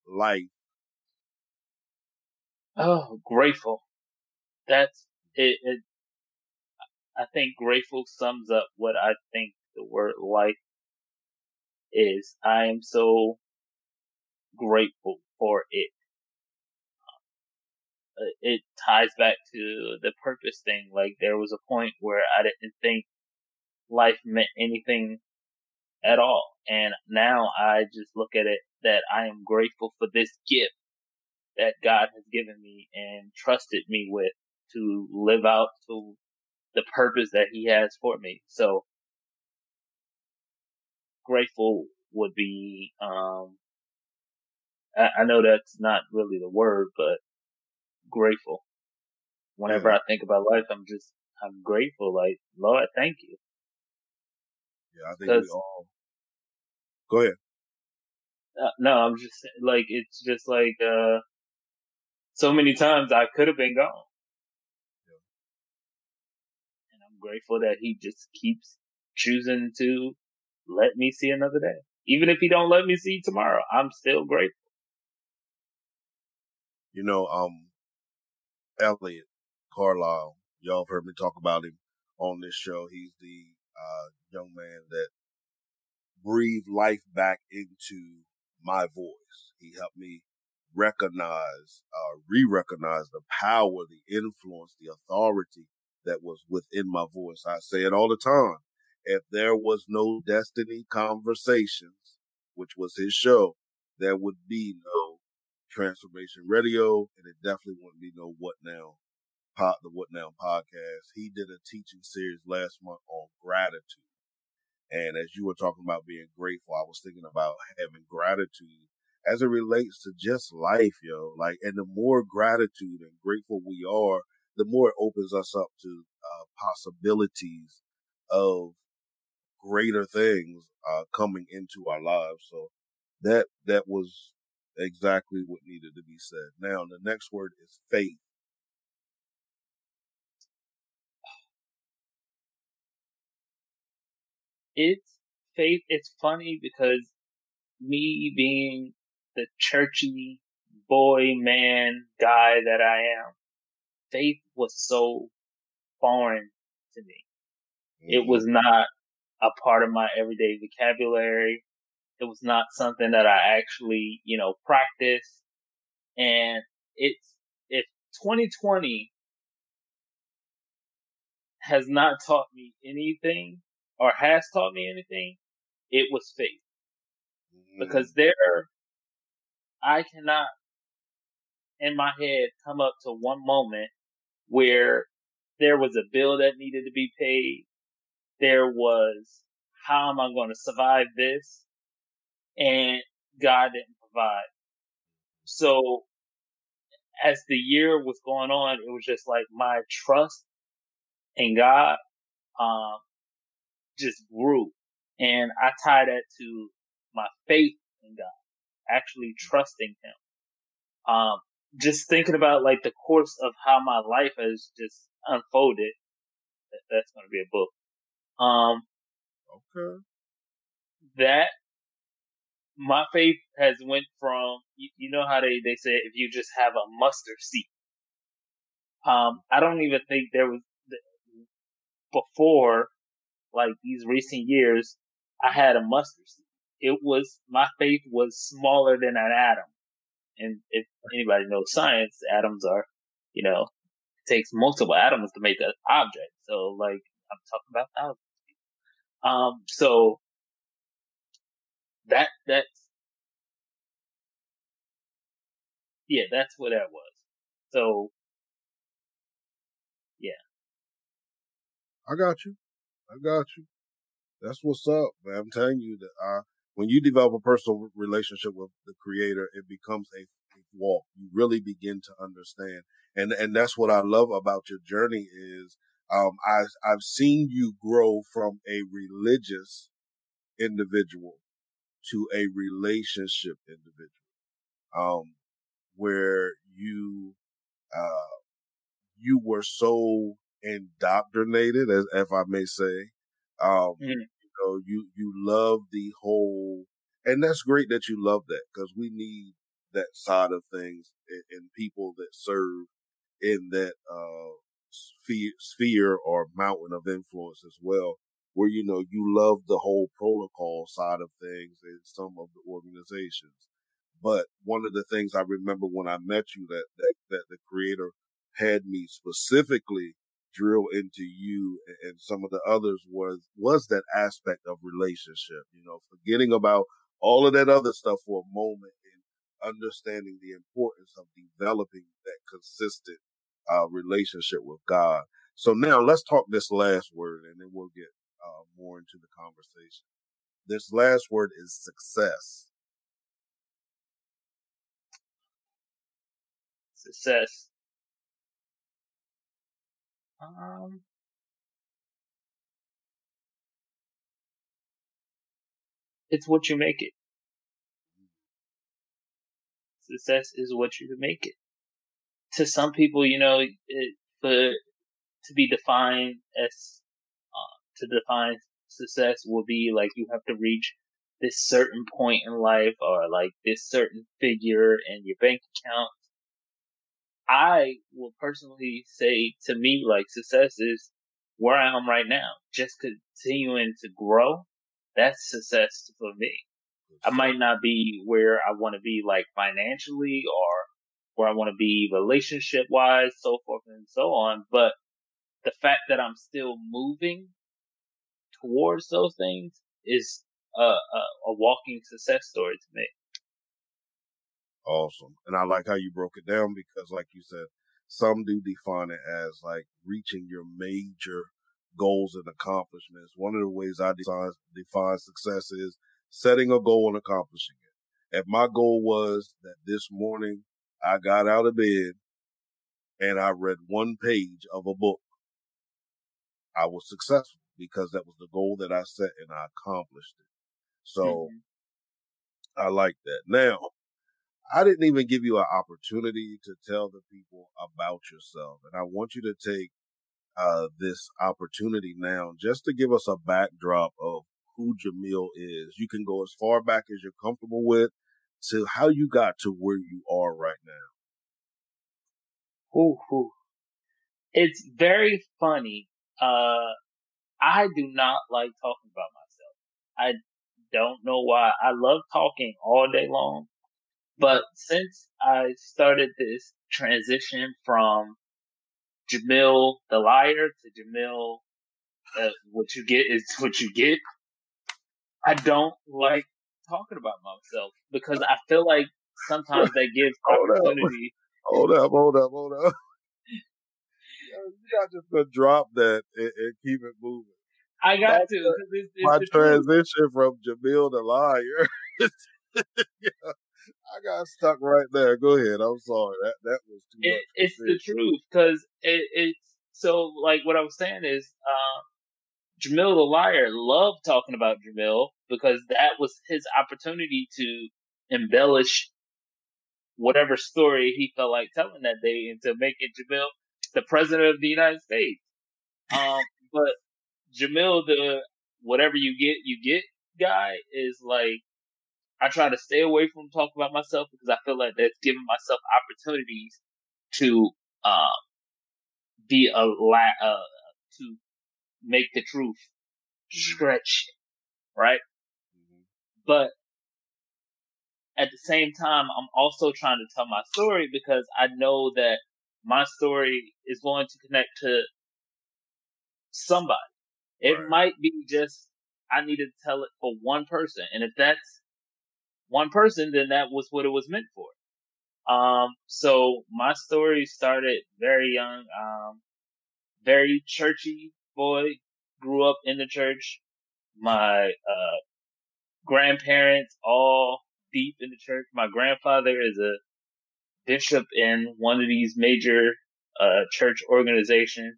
Speaker 2: Life.
Speaker 3: Oh, grateful. That's it, it I think grateful sums up what I think the word life is. I am so grateful for it. Uh, it ties back to the purpose thing. Like there was a point where I didn't think life meant anything at all. And now I just look at it that I am grateful for this gift that God has given me and trusted me with to live out to the purpose that he has for me. So grateful would be, um, I, I know that's not really the word, but grateful. Whenever yeah. I think about life, I'm just, I'm grateful. Like, Lord, thank you.
Speaker 2: Yeah, I think we all. Go ahead.
Speaker 3: Uh, no, I'm just like it's just like uh so many times I could have been gone. Yeah. And I'm grateful that he just keeps choosing to let me see another day. Even if he don't let me see tomorrow, I'm still grateful.
Speaker 2: You know, um, Elliot Carlisle, y'all have heard me talk about him on this show. He's the uh, young man that breathed life back into my voice. He helped me recognize, uh, re-recognize the power, the influence, the authority that was within my voice. I say it all the time. If there was no destiny conversations, which was his show, there would be no transformation radio and it definitely wouldn't be no what now pod, the what now podcast. He did a teaching series last month on gratitude. And as you were talking about being grateful, I was thinking about having gratitude as it relates to just life, yo. Like, and the more gratitude and grateful we are, the more it opens us up to uh, possibilities of greater things uh, coming into our lives. So that that was exactly what needed to be said. Now, the next word is faith.
Speaker 3: It's faith. It's funny because me being the churchy boy, man, guy that I am, faith was so foreign to me. Mm-hmm. It was not a part of my everyday vocabulary. It was not something that I actually, you know, practiced. And it's, if 2020 has not taught me anything or has taught me anything, it was faith. Mm-hmm. Because there I cannot in my head come up to one moment where there was a bill that needed to be paid. There was, how am I going to survive this? And God didn't provide. So as the year was going on, it was just like my trust in God, um, just grew. And I tie that to my faith in God actually trusting him. Um, just thinking about like the course of how my life has just unfolded. That's going to be a book. Um,
Speaker 2: okay.
Speaker 3: That my faith has went from you, you, know how they they say if you just have a mustard seed. Um, I don't even think there was before like these recent years. I had a mustard seed it was my faith was smaller than an atom. And if anybody knows science, atoms are, you know, it takes multiple atoms to make an object. So like I'm talking about thousands. Um, so that that's yeah, that's what that was. So yeah.
Speaker 2: I got you. I got you. That's what's up, man. I'm telling you that I when you develop a personal relationship with the creator, it becomes a, a walk. You really begin to understand. And, and that's what I love about your journey is, um, I, I've seen you grow from a religious individual to a relationship individual, um, where you, uh, you were so indoctrinated, as if I may say, um, mm know, you, you love the whole, and that's great that you love that because we need that side of things and, and, people that serve in that, uh, sphere, sphere or mountain of influence as well, where, you know, you love the whole protocol side of things in some of the organizations. But one of the things I remember when I met you that, that, that the creator had me specifically drill into you and some of the others was, was that aspect of relationship, you know, forgetting about all of that other stuff for a moment and understanding the importance of developing that consistent uh, relationship with God. So now let's talk this last word and then we'll get uh, more into the conversation. This last word is success.
Speaker 3: Success. Um, it's what you make it. Success is what you make it. To some people, you know, it, for to be defined as uh, to define success will be like you have to reach this certain point in life or like this certain figure in your bank account I will personally say to me, like success is where I am right now. Just continuing to grow. That's success for me. I might not be where I want to be like financially or where I want to be relationship wise, so forth and so on. But the fact that I'm still moving towards those things is a, a, a walking success story to me.
Speaker 2: Awesome. And I like how you broke it down because like you said, some do define it as like reaching your major goals and accomplishments. One of the ways I define, define success is setting a goal and accomplishing it. If my goal was that this morning I got out of bed and I read one page of a book, I was successful because that was the goal that I set and I accomplished it. So mm-hmm. I like that. Now, I didn't even give you an opportunity to tell the people about yourself. And I want you to take uh, this opportunity now just to give us a backdrop of who Jamil is. You can go as far back as you're comfortable with to how you got to where you are right now.
Speaker 3: Ooh, ooh. It's very funny. Uh, I do not like talking about myself. I don't know why. I love talking all day long, but since I started this transition from Jamil the liar to Jamil, uh, what you get is what you get. I don't like talking about myself because I feel like sometimes that gives opportunity.
Speaker 2: Hold up, hold up, hold up. You're not just gonna drop that and, and keep it moving.
Speaker 3: I got That's to.
Speaker 2: It's, it's my transition truth. from Jamil the liar. yeah. I got stuck right there. Go ahead. I'm sorry. That that was too it,
Speaker 3: It's the truth because it, it's so like what I was saying is, uh, Jamil the liar loved talking about Jamil because that was his opportunity to embellish whatever story he felt like telling that day and to make it Jamil the president of the United States. Um, but Jamil the whatever you get, you get guy is like I try to stay away from talking about myself because I feel like that's giving myself opportunities to uh, be a la- uh, to make the truth mm-hmm. stretch, right? Mm-hmm. But at the same time, I'm also trying to tell my story because I know that my story is going to connect to somebody. It right. might be just I need to tell it for one person, and if that's one person, then that was what it was meant for. Um, so my story started very young, um, very churchy boy, grew up in the church. My, uh, grandparents all deep in the church. My grandfather is a bishop in one of these major, uh, church organizations.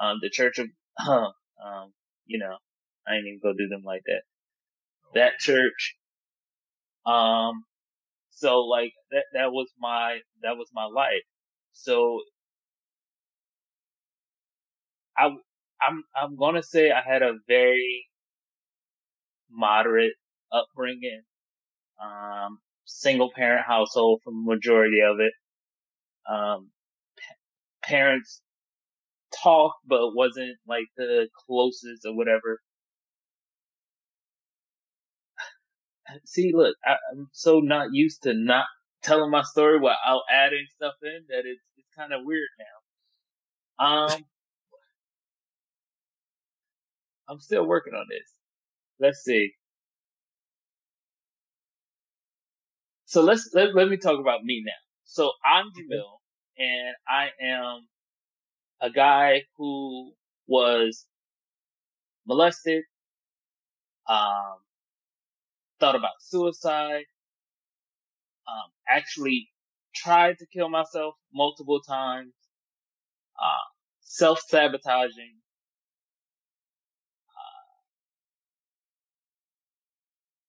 Speaker 3: Um, the church of, um, you know, I ain't even go do them like that. That church um, so like that, that was my, that was my life. So I, I'm, I'm gonna say I had a very moderate upbringing, um, single parent household for majority of it. Um, p- parents talked, but wasn't like the closest or whatever. See, look, I, am so not used to not telling my story without adding stuff in that it's it's kind of weird now. Um, I'm still working on this. Let's see. So let's let, let me talk about me now. So I'm Jamil, and I am a guy who was molested, um, thought about suicide, um, actually tried to kill myself multiple times, uh, self sabotaging,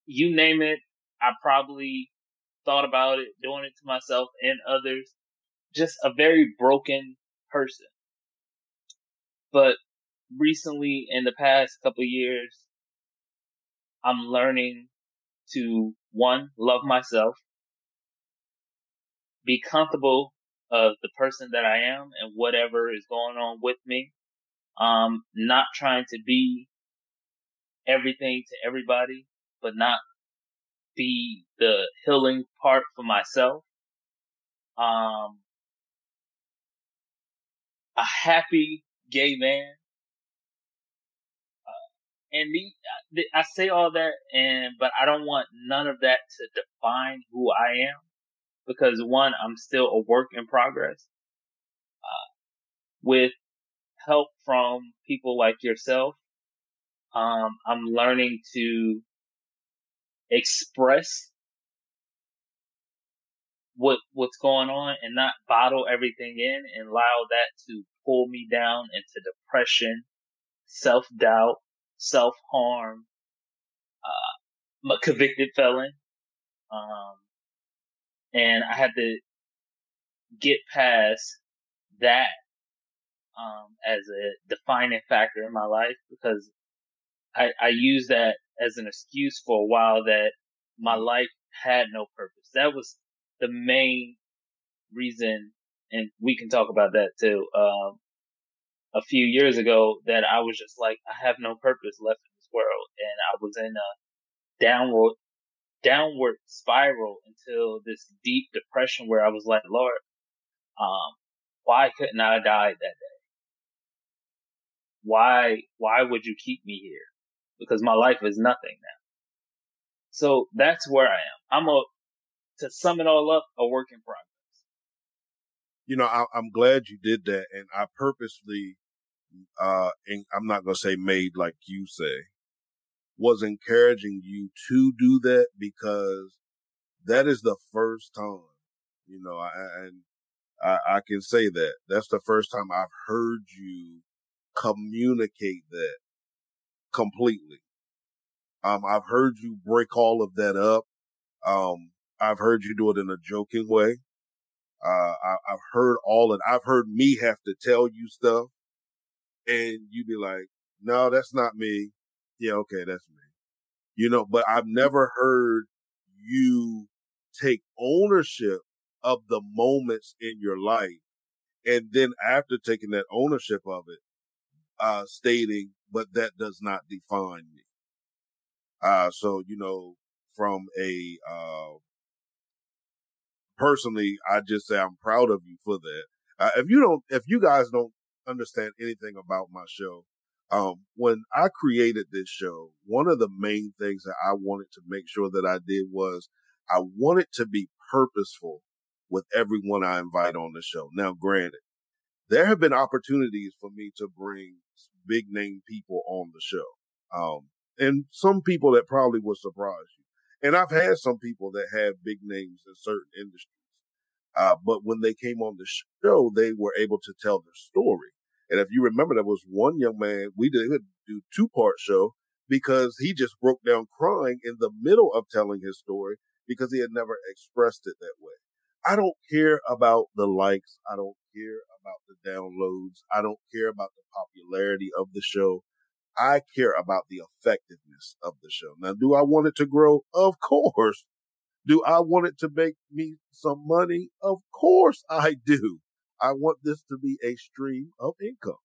Speaker 3: you name it, I probably thought about it, doing it to myself and others. Just a very broken person. But recently, in the past couple years, I'm learning to one, love myself, be comfortable of the person that I am and whatever is going on with me. Um, not trying to be everything to everybody, but not be the healing part for myself. Um, a happy gay man. And the, I say all that and, but I don't want none of that to define who I am because one, I'm still a work in progress. Uh, with help from people like yourself, um, I'm learning to express what what's going on and not bottle everything in and allow that to pull me down into depression, self doubt, self harm. Uh, a convicted felon, um, and I had to get past that um, as a defining factor in my life because I, I use that as an excuse for a while that my life had no purpose. That was the main reason, and we can talk about that too. Um, a few years ago, that I was just like, I have no purpose left in this world, and I was in a downward, downward spiral until this deep depression where I was like, Lord, um, why couldn't I died that day? Why, why would you keep me here? because my life is nothing now. So that's where I am. I'm a, to sum it all up, a work in progress.
Speaker 2: You know, I, am glad you did that. And I purposely, uh, and I'm not going to say made like you say, was encouraging you to do that because that is the first time, you know, I, and I, I can say that that's the first time I've heard you communicate that completely. Um, I've heard you break all of that up. Um, I've heard you do it in a joking way. Uh, I, have heard all of, I've heard me have to tell you stuff and you'd be like, no, that's not me. Yeah. Okay. That's me. You know, but I've never heard you take ownership of the moments in your life. And then after taking that ownership of it, uh, stating, but that does not define me. Uh, so, you know, from a, uh, personally, I just say I'm proud of you for that. Uh, if you don't, if you guys don't understand anything about my show, um, when I created this show, one of the main things that I wanted to make sure that I did was I wanted to be purposeful with everyone I invite on the show. Now, granted, there have been opportunities for me to bring big name people on the show. Um, and some people that probably will surprise you. And I've had some people that have big names in certain industries. Uh, but when they came on the show, they were able to tell their story. And if you remember, there was one young man, we did do two part show because he just broke down crying in the middle of telling his story because he had never expressed it that way. I don't care about the likes. I don't care about the downloads. I don't care about the popularity of the show. I care about the effectiveness of the show. Now, do I want it to grow? Of course. Do I want it to make me some money? Of course I do. I want this to be a stream of income.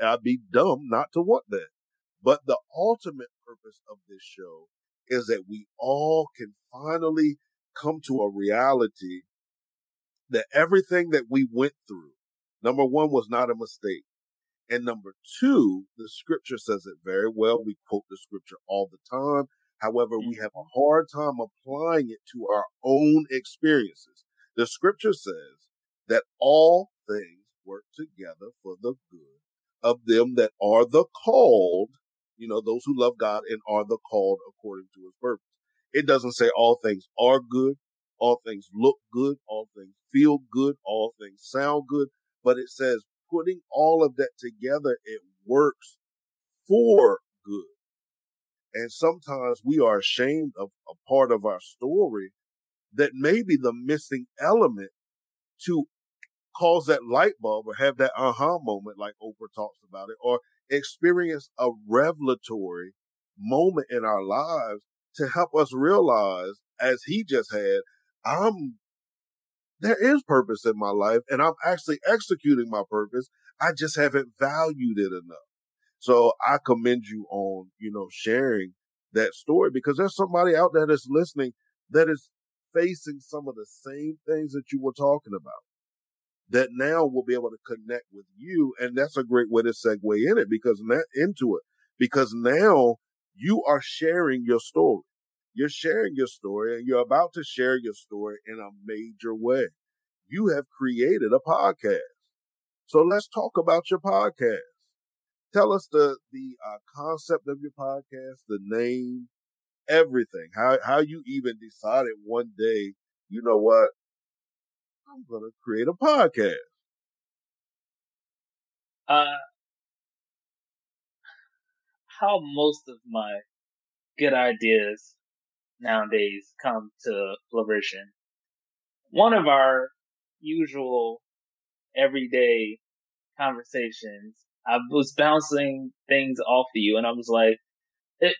Speaker 2: I'd be dumb not to want that. But the ultimate purpose of this show is that we all can finally come to a reality that everything that we went through, number one, was not a mistake. And number two, the scripture says it very well. We quote the scripture all the time. However, we have a mm-hmm. hard time applying it to our own experiences. The scripture says that all things work together for the good of them that are the called, you know, those who love God and are the called according to his purpose. It doesn't say all things are good, all things look good, all things feel good, all things sound good, but it says putting all of that together, it works for good. And sometimes we are ashamed of a part of our story that may be the missing element to cause that light bulb or have that aha moment like Oprah talks about it or experience a revelatory moment in our lives to help us realize as he just had, I'm, there is purpose in my life and I'm actually executing my purpose. I just haven't valued it enough. So I commend you on, you know, sharing that story because there's somebody out there that's listening that is facing some of the same things that you were talking about that now will be able to connect with you. And that's a great way to segue in it because now into it, because now you are sharing your story. You're sharing your story and you're about to share your story in a major way. You have created a podcast. So let's talk about your podcast. Tell us the, the uh, concept of your podcast, the name, everything, how, how you even decided one day, you know what? I'm to create a podcast.
Speaker 3: Uh, how most of my good ideas nowadays come to flourishing. One of our usual everyday conversations, I was bouncing things off of you and I was like, it,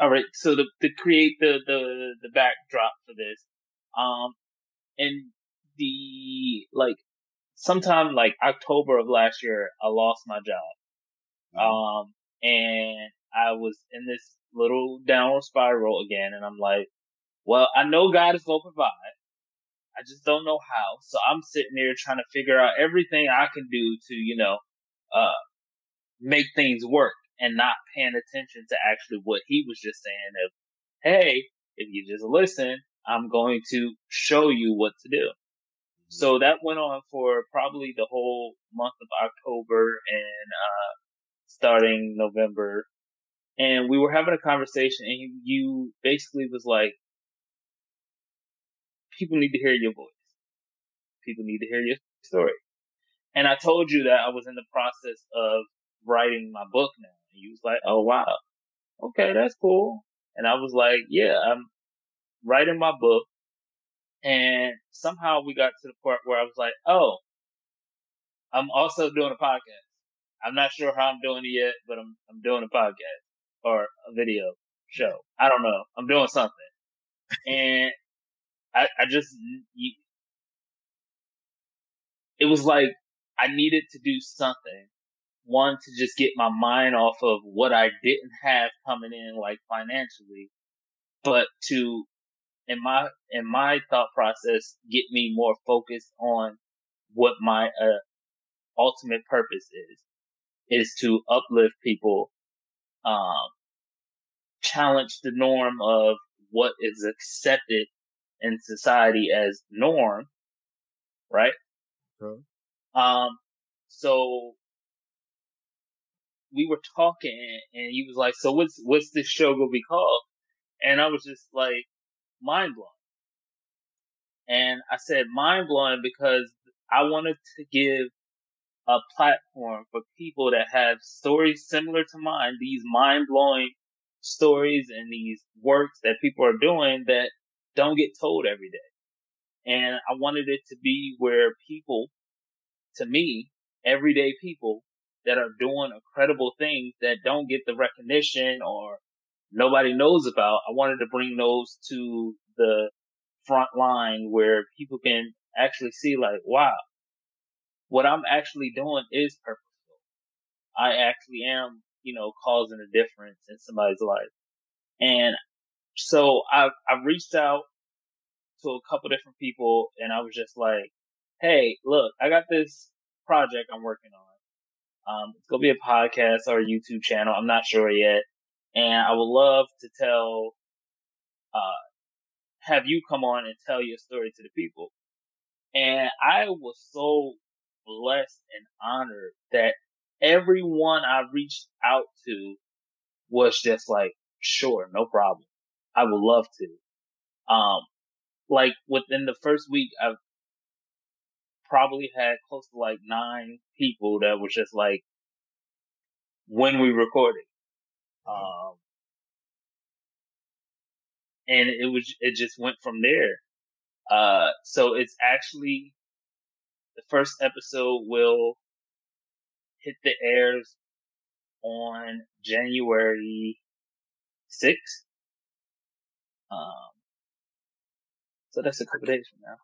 Speaker 3: all right. So to, to create the, the, the backdrop for this, um, and the, like, sometime like October of last year, I lost my job. Mm-hmm. Um, and I was in this little downward spiral again. And I'm like, well, I know God is going to provide. I just don't know how. So I'm sitting there trying to figure out everything I can do to, you know, uh, make things work and not paying attention to actually what he was just saying of, Hey, if you just listen, I'm going to show you what to do. So that went on for probably the whole month of October and, uh, starting November and we were having a conversation and you, you basically was like, people need to hear your voice. People need to hear your story. And I told you that I was in the process of writing my book now. And you was like, oh wow. Okay, that's cool. And I was like, yeah, I'm writing my book. And somehow we got to the part where I was like, oh, I'm also doing a podcast. I'm not sure how I'm doing it yet, but I'm, I'm doing a podcast or a video show. I don't know. I'm doing something. and I, I just, it was like I needed to do something. One, to just get my mind off of what I didn't have coming in, like financially, but to, in my, in my thought process, get me more focused on what my, uh, ultimate purpose is, is to uplift people um, challenge the norm of what is accepted in society as norm, right? Okay. Um, so we were talking and he was like, so what's, what's this show gonna be called? And I was just like, mind blowing. And I said mind blowing because I wanted to give a platform for people that have stories similar to mine, these mind blowing stories and these works that people are doing that don't get told every day. And I wanted it to be where people, to me, everyday people that are doing incredible things that don't get the recognition or nobody knows about, I wanted to bring those to the front line where people can actually see like, wow, what I'm actually doing is purposeful. I actually am, you know, causing a difference in somebody's life. And so I, I reached out to a couple different people and I was just like, Hey, look, I got this project I'm working on. Um, it's gonna be a podcast or a YouTube channel. I'm not sure yet. And I would love to tell, uh, have you come on and tell your story to the people. And I was so blessed and honored that everyone I reached out to was just like, sure, no problem. I would love to. Um, like within the first week, I've probably had close to like nine people that was just like, when we recorded. Um, and it was, it just went from there. Uh, so it's actually the first episode will hit the airs on January 6th. Um, so that's a couple days from now.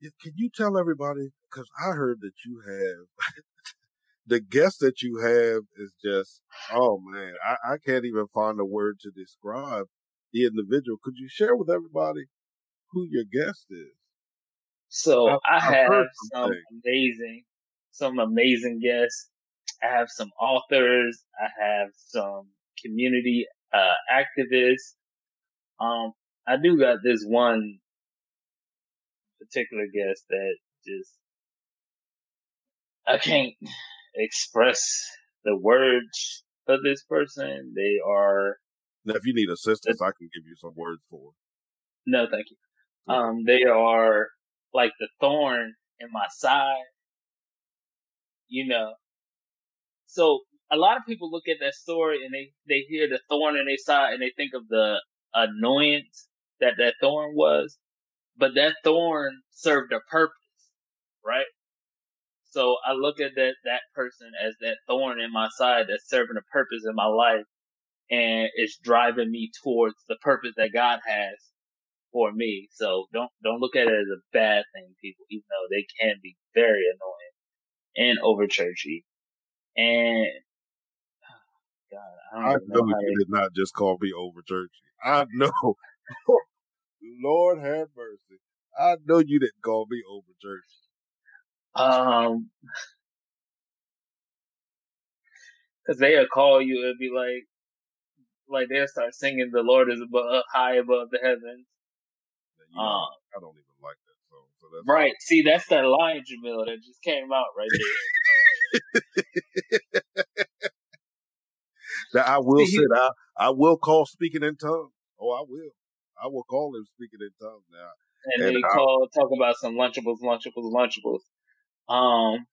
Speaker 2: Can you tell everybody? Because I heard that you have the guest that you have is just oh man, I, I can't even find a word to describe the individual. Could you share with everybody who your guest is?
Speaker 3: So I, I have some amazing, some amazing guests. I have some authors. I have some community uh, activists. Um, I do got this one particular guest that just I can't express the words of this person. They are.
Speaker 2: Now, if you need assistance, I can give you some words for.
Speaker 3: No, thank you. Um, they are like the thorn in my side. You know, so a lot of people look at that story and they, they hear the thorn in their side and they think of the annoyance that that thorn was, but that thorn served a purpose, right? So I look at that, that person as that thorn in my side that's serving a purpose in my life and it's driving me towards the purpose that God has for me. So don't, don't look at it as a bad thing, people, even though they can be very annoying and over churchy. And
Speaker 2: God, I, I know, know you did not just call me over churchy. I know. Lord have mercy. I know you didn't call me over churchy.
Speaker 3: Um, cause they'll call you and be like, like they'll start singing "The Lord is above, high above the heavens."
Speaker 2: Yeah, um, I don't even like that song. So that's
Speaker 3: right. See, that's that Lion Jamil that just came out right
Speaker 2: there. that I will say I I will call speaking in tongues. Oh, I will. I will call him speaking in tongues now.
Speaker 3: And, and they I, call talk about some lunchables, lunchables, lunchables. Um,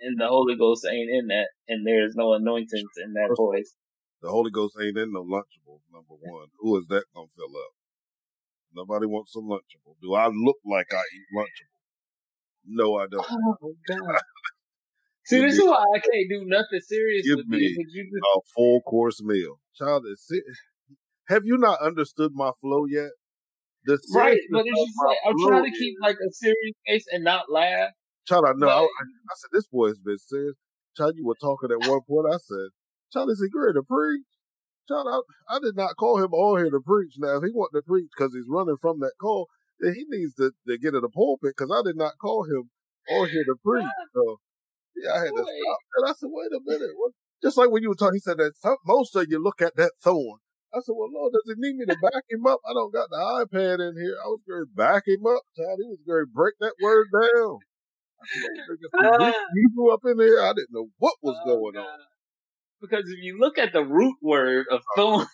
Speaker 3: and the Holy Ghost ain't in that, and there's no anointings in that voice.
Speaker 2: The Holy Ghost ain't in no Lunchables. Number one, who is that gonna fill up? Nobody wants some Lunchable. Do I look like I eat Lunchable? No, I don't.
Speaker 3: Oh God. See, this is why I can't do nothing serious with me. You just...
Speaker 2: A full course meal, child. Is have you not understood my flow yet?
Speaker 3: Right, but it's just like I'm trying to keep like a serious face and not laugh.
Speaker 2: Child, I know. I, I, said this boy has been serious. Child, you were talking at one point. I said, "Child, is he great to preach?" Child, I, I did not call him all here to preach. Now, if he wanted to preach because he's running from that call, then he needs to, to get in the pulpit because I did not call him all here to preach. So, yeah, I had to stop. And I said, wait a minute. What? Just like when you were talking, he said that some, most of you look at that thorn I said, well, Lord, does he need me to back him up? I don't got the iPad in here. I was going to back him up, child. He was going to break that word down. I said, ah. up in there. I didn't know what was oh, going God. on.
Speaker 3: Because if you look at the root word of uh, thorn.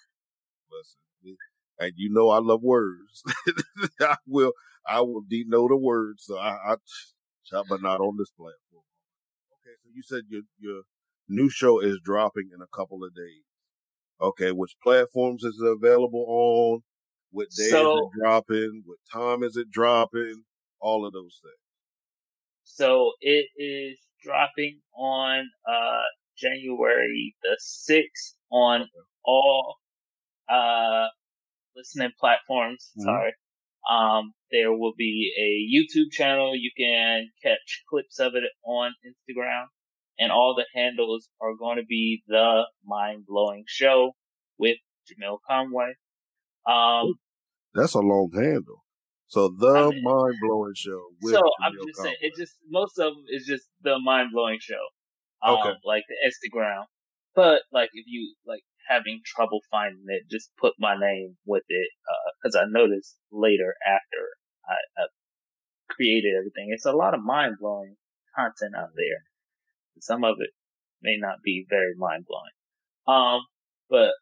Speaker 2: Listen, and you know I love words. I will, I will denote a word. So I, I, but not on this platform. Okay, so you said your your new show is dropping in a couple of days. Okay, which platforms is it available on? What day so, is it dropping? What time is it dropping? All of those things.
Speaker 3: So it is dropping on uh January the sixth on all uh listening platforms. Mm-hmm. Sorry. Um, there will be a YouTube channel. You can catch clips of it on Instagram and all the handles are going to be the mind blowing show with Jamil Conway. Um,
Speaker 2: that's a long handle. So the I mean, mind blowing show. so Jamil I'm
Speaker 3: just Conway. saying, it just most of them is just the mind blowing show. Um, okay. Like the Instagram, but like if you like having trouble finding it, just put my name with it because uh, I noticed later after I, I created everything, it's a lot of mind blowing content out there. Some of it may not be very mind blowing. Um, but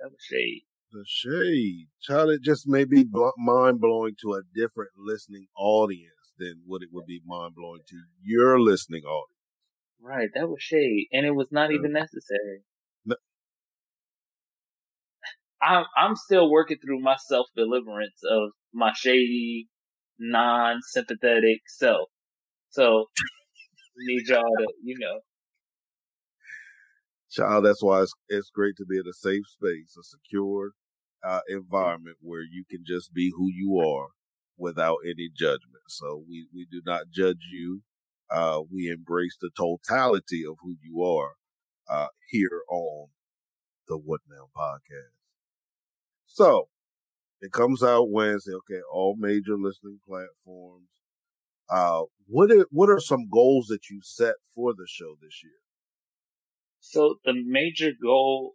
Speaker 3: that was shade.
Speaker 2: The shade, child, it just may be mind blowing to a different listening audience than what it would be mind blowing to your listening audience.
Speaker 3: Right, that was shade, and it was not even necessary. No. I'm I'm still working through my self deliverance of my shady, non sympathetic self. So need y'all to, you know.
Speaker 2: Child, that's why it's, it's great to be in a safe space, a secure uh, environment where you can just be who you are without any judgment. So we, we do not judge you. Uh, we embrace the totality of who you are uh, here on the What Now podcast. So it comes out Wednesday. Okay, all major listening platforms. Uh, what are, what are some goals that you set for the show this year?
Speaker 3: So the major goal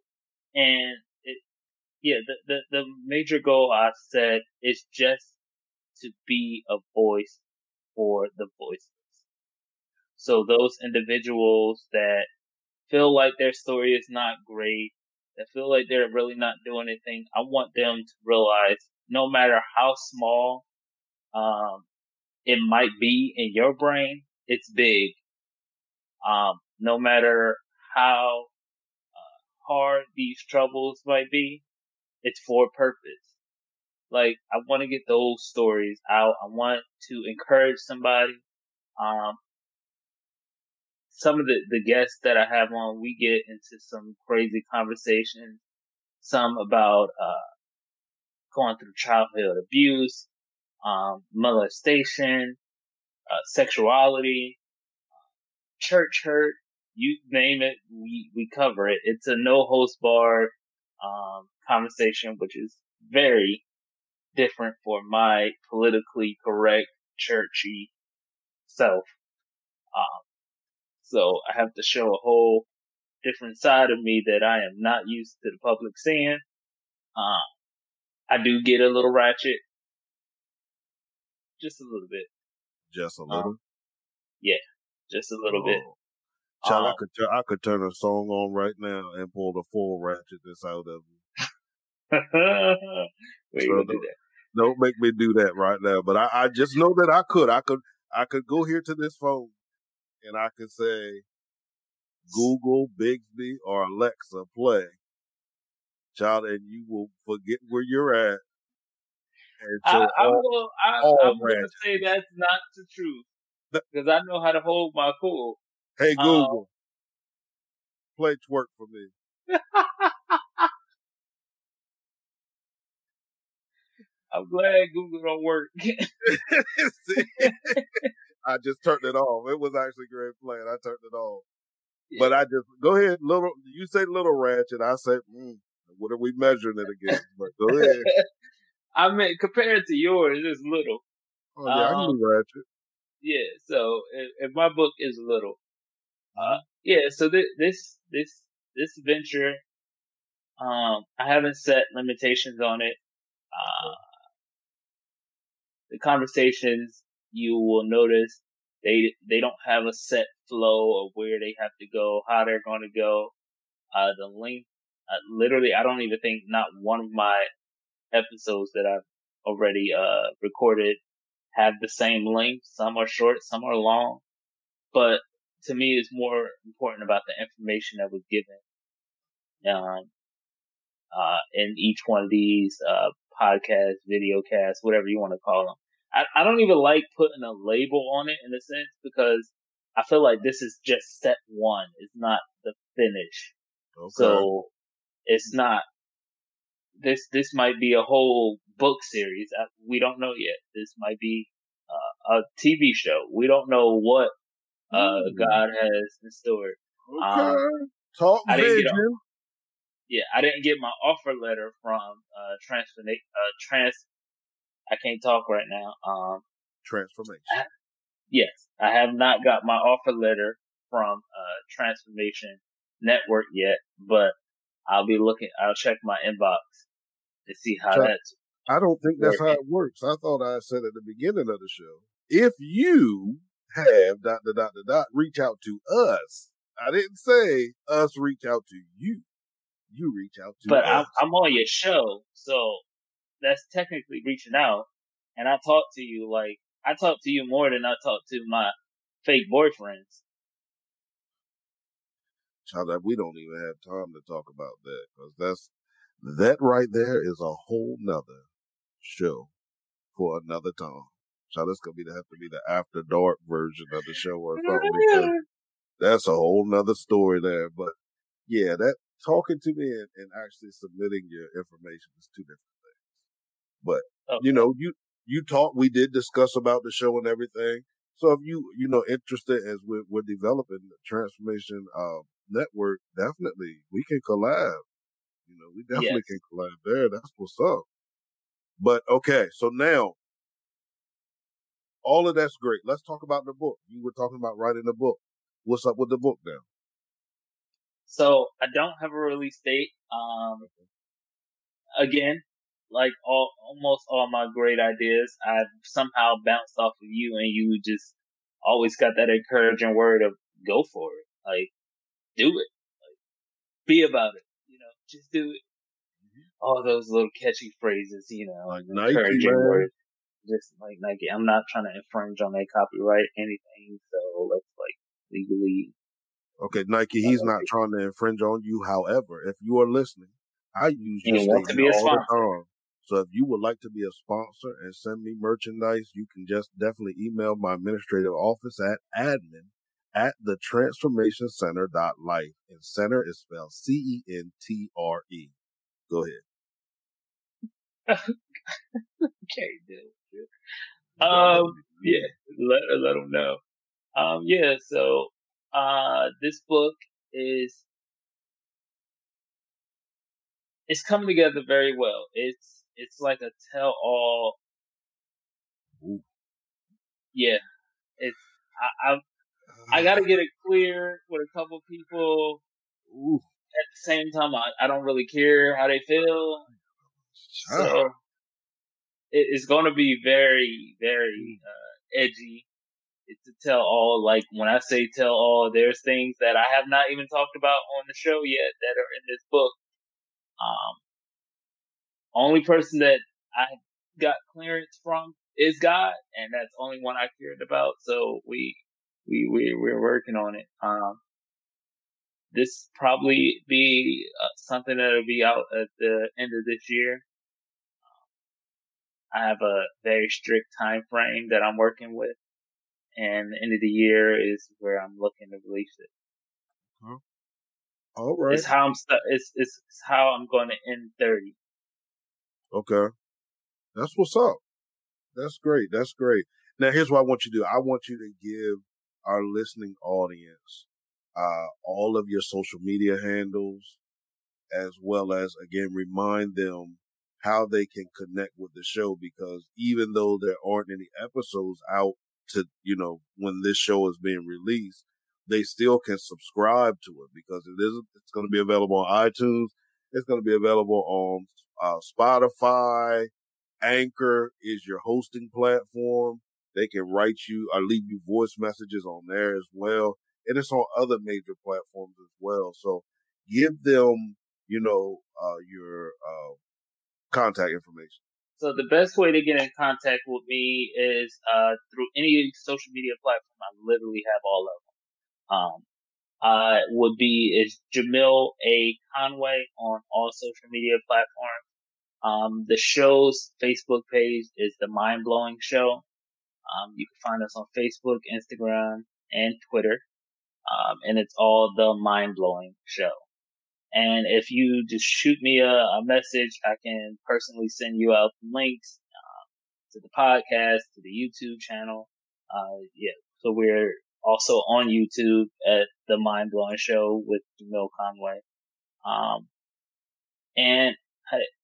Speaker 3: and it, yeah, the, the, the major goal I set is just to be a voice for the voiceless. So those individuals that feel like their story is not great, that feel like they're really not doing anything, I want them to realize no matter how small, um, it might be in your brain, it's big. Um, no matter how uh, hard these troubles might be, it's for a purpose. Like, I want to get those stories out. I want to encourage somebody. Um, some of the, the guests that I have on, we get into some crazy conversations. Some about, uh, going through childhood abuse, um, molestation, uh, sexuality, church hurt, you name it, we, we cover it. It's a no host bar, um, conversation, which is very different for my politically correct churchy self. Um, so I have to show a whole different side of me that I am not used to the public seeing. Um, I do get a little ratchet just a little bit.
Speaker 2: Just a little. Um,
Speaker 3: yeah, just a little oh. bit.
Speaker 2: Child, um, I could I could turn a song on right now and pull the full ratchetness out of you.
Speaker 3: so don't, do
Speaker 2: don't make me do that right now. But I, I just know that I could. I could. I could go here to this phone and I could say, Google, Bixby, or Alexa, play. Child, and you will forget where you're at
Speaker 3: I, I, will, I, am going to say that's not the truth because I know how to hold my cool.
Speaker 2: Hey um, Google, um, play twerk for me.
Speaker 3: I'm glad Google don't work.
Speaker 2: I just turned it off. It was actually great playing. I turned it off. Yeah. But I just go ahead, little. You say little ratchet. I say, mm, what are we measuring it against? But go ahead.
Speaker 3: I mean, compared to yours, it's little.
Speaker 2: Oh yeah, um, I can do ratchet.
Speaker 3: Yeah, so if, my book is little, uh, yeah. So th- this this this venture, um, I haven't set limitations on it. Uh, the conversations you will notice they they don't have a set flow of where they have to go, how they're going to go. Uh, the length, uh, literally, I don't even think not one of my episodes that I've already uh, recorded have the same length. Some are short, some are long. But to me, it's more important about the information that was given um, uh, in each one of these uh, podcasts, video casts, whatever you want to call them. I, I don't even like putting a label on it in a sense because I feel like this is just step one. It's not the finish. Okay. So it's not this this might be a whole book series. Uh, we don't know yet. This might be uh, a TV show. We don't know what uh, mm. God has in store.
Speaker 2: Okay. Um, Talk I vision. Didn't a,
Speaker 3: yeah, I didn't get my offer letter from uh transfer uh trans. I can't talk right now. Um,
Speaker 2: transformation.
Speaker 3: I, yes, I have not got my offer letter from uh transformation network yet, but I'll be looking. I'll check my inbox to see how that's.
Speaker 2: I don't think that's how it works. I thought I said at the beginning of the show, if you have dot dot dot dot, dot reach out to us. I didn't say us reach out to you. You reach out to
Speaker 3: but
Speaker 2: us.
Speaker 3: I'm, I'm on your show, so that's technically reaching out. And I talk to you like I talk to you more than I talk to my fake boyfriends.
Speaker 2: Child, we don't even have time to talk about that because that's that right there is a whole nother show for another time. So that's gonna be to have to be the after dark version of the show or something. that's a whole nother story there. But yeah, that talking to me and, and actually submitting your information is two different things. But okay. you know, you you talk. We did discuss about the show and everything. So if you you know interested as we're, we're developing the transformation uh, network, definitely we can collab. You know, we definitely yes. can collab there. That's what's up. But okay, so now all of that's great. Let's talk about the book. You were talking about writing the book. What's up with the book now?
Speaker 3: So I don't have a release date. Um, again, like all almost all my great ideas, I've somehow bounced off of you, and you just always got that encouraging word of "go for it," like do it, like be about it, just do it. All those little catchy phrases, you know,
Speaker 2: like encouraging Nike, words
Speaker 3: just like Nike. I'm not trying to infringe on their copyright anything, so let's like legally.
Speaker 2: Okay, Nike, he's not trying to infringe on you. However, if you are listening, I use your statement all the time. So if you would like to be a sponsor and send me merchandise, you can just definitely email my administrative office at admin at the transformation center dot life and center is spelled C E N T R E. Go ahead.
Speaker 3: okay, dude. Um, yeah, let let them know. Um, yeah. So, uh, this book is it's coming together very well. It's it's like a tell all. Yeah, it's I I, I got to get it clear with a couple people. Ooh. At the same time, I, I don't really care how they feel. So it, it's going to be very, very uh, edgy to tell all. Like when I say tell all, there's things that I have not even talked about on the show yet that are in this book. Um, only person that I got clearance from is God, and that's only one I cared about. So we we we we're working on it. Um, this probably be uh, something that'll be out at the end of this year. I have a very strict time frame that I'm working with, and the end of the year is where I'm looking to release it.
Speaker 2: Huh? All right.
Speaker 3: It's how I'm. It's it's how I'm going to end thirty.
Speaker 2: Okay, that's what's up. That's great. That's great. Now here's what I want you to do. I want you to give our listening audience uh, all of your social media handles, as well as again remind them how they can connect with the show because even though there aren't any episodes out to, you know, when this show is being released, they still can subscribe to it because it is, it's going to be available on iTunes. It's going to be available on uh, Spotify. Anchor is your hosting platform. They can write you or leave you voice messages on there as well. And it's on other major platforms as well. So give them, you know, uh, your, uh, contact information?
Speaker 3: So the best way to get in contact with me is uh, through any social media platform. I literally have all of them. Um, uh, would be is Jamil A Conway on all social media platforms. Um, the show's Facebook page is the Mind Blowing Show. Um, you can find us on Facebook, Instagram, and Twitter. Um, and it's all the Mind Blowing Show. And if you just shoot me a, a message, I can personally send you out links uh, to the podcast, to the YouTube channel. Uh, yeah, so we're also on YouTube at the Mind Blowing Show with Jamil Conway. Um, and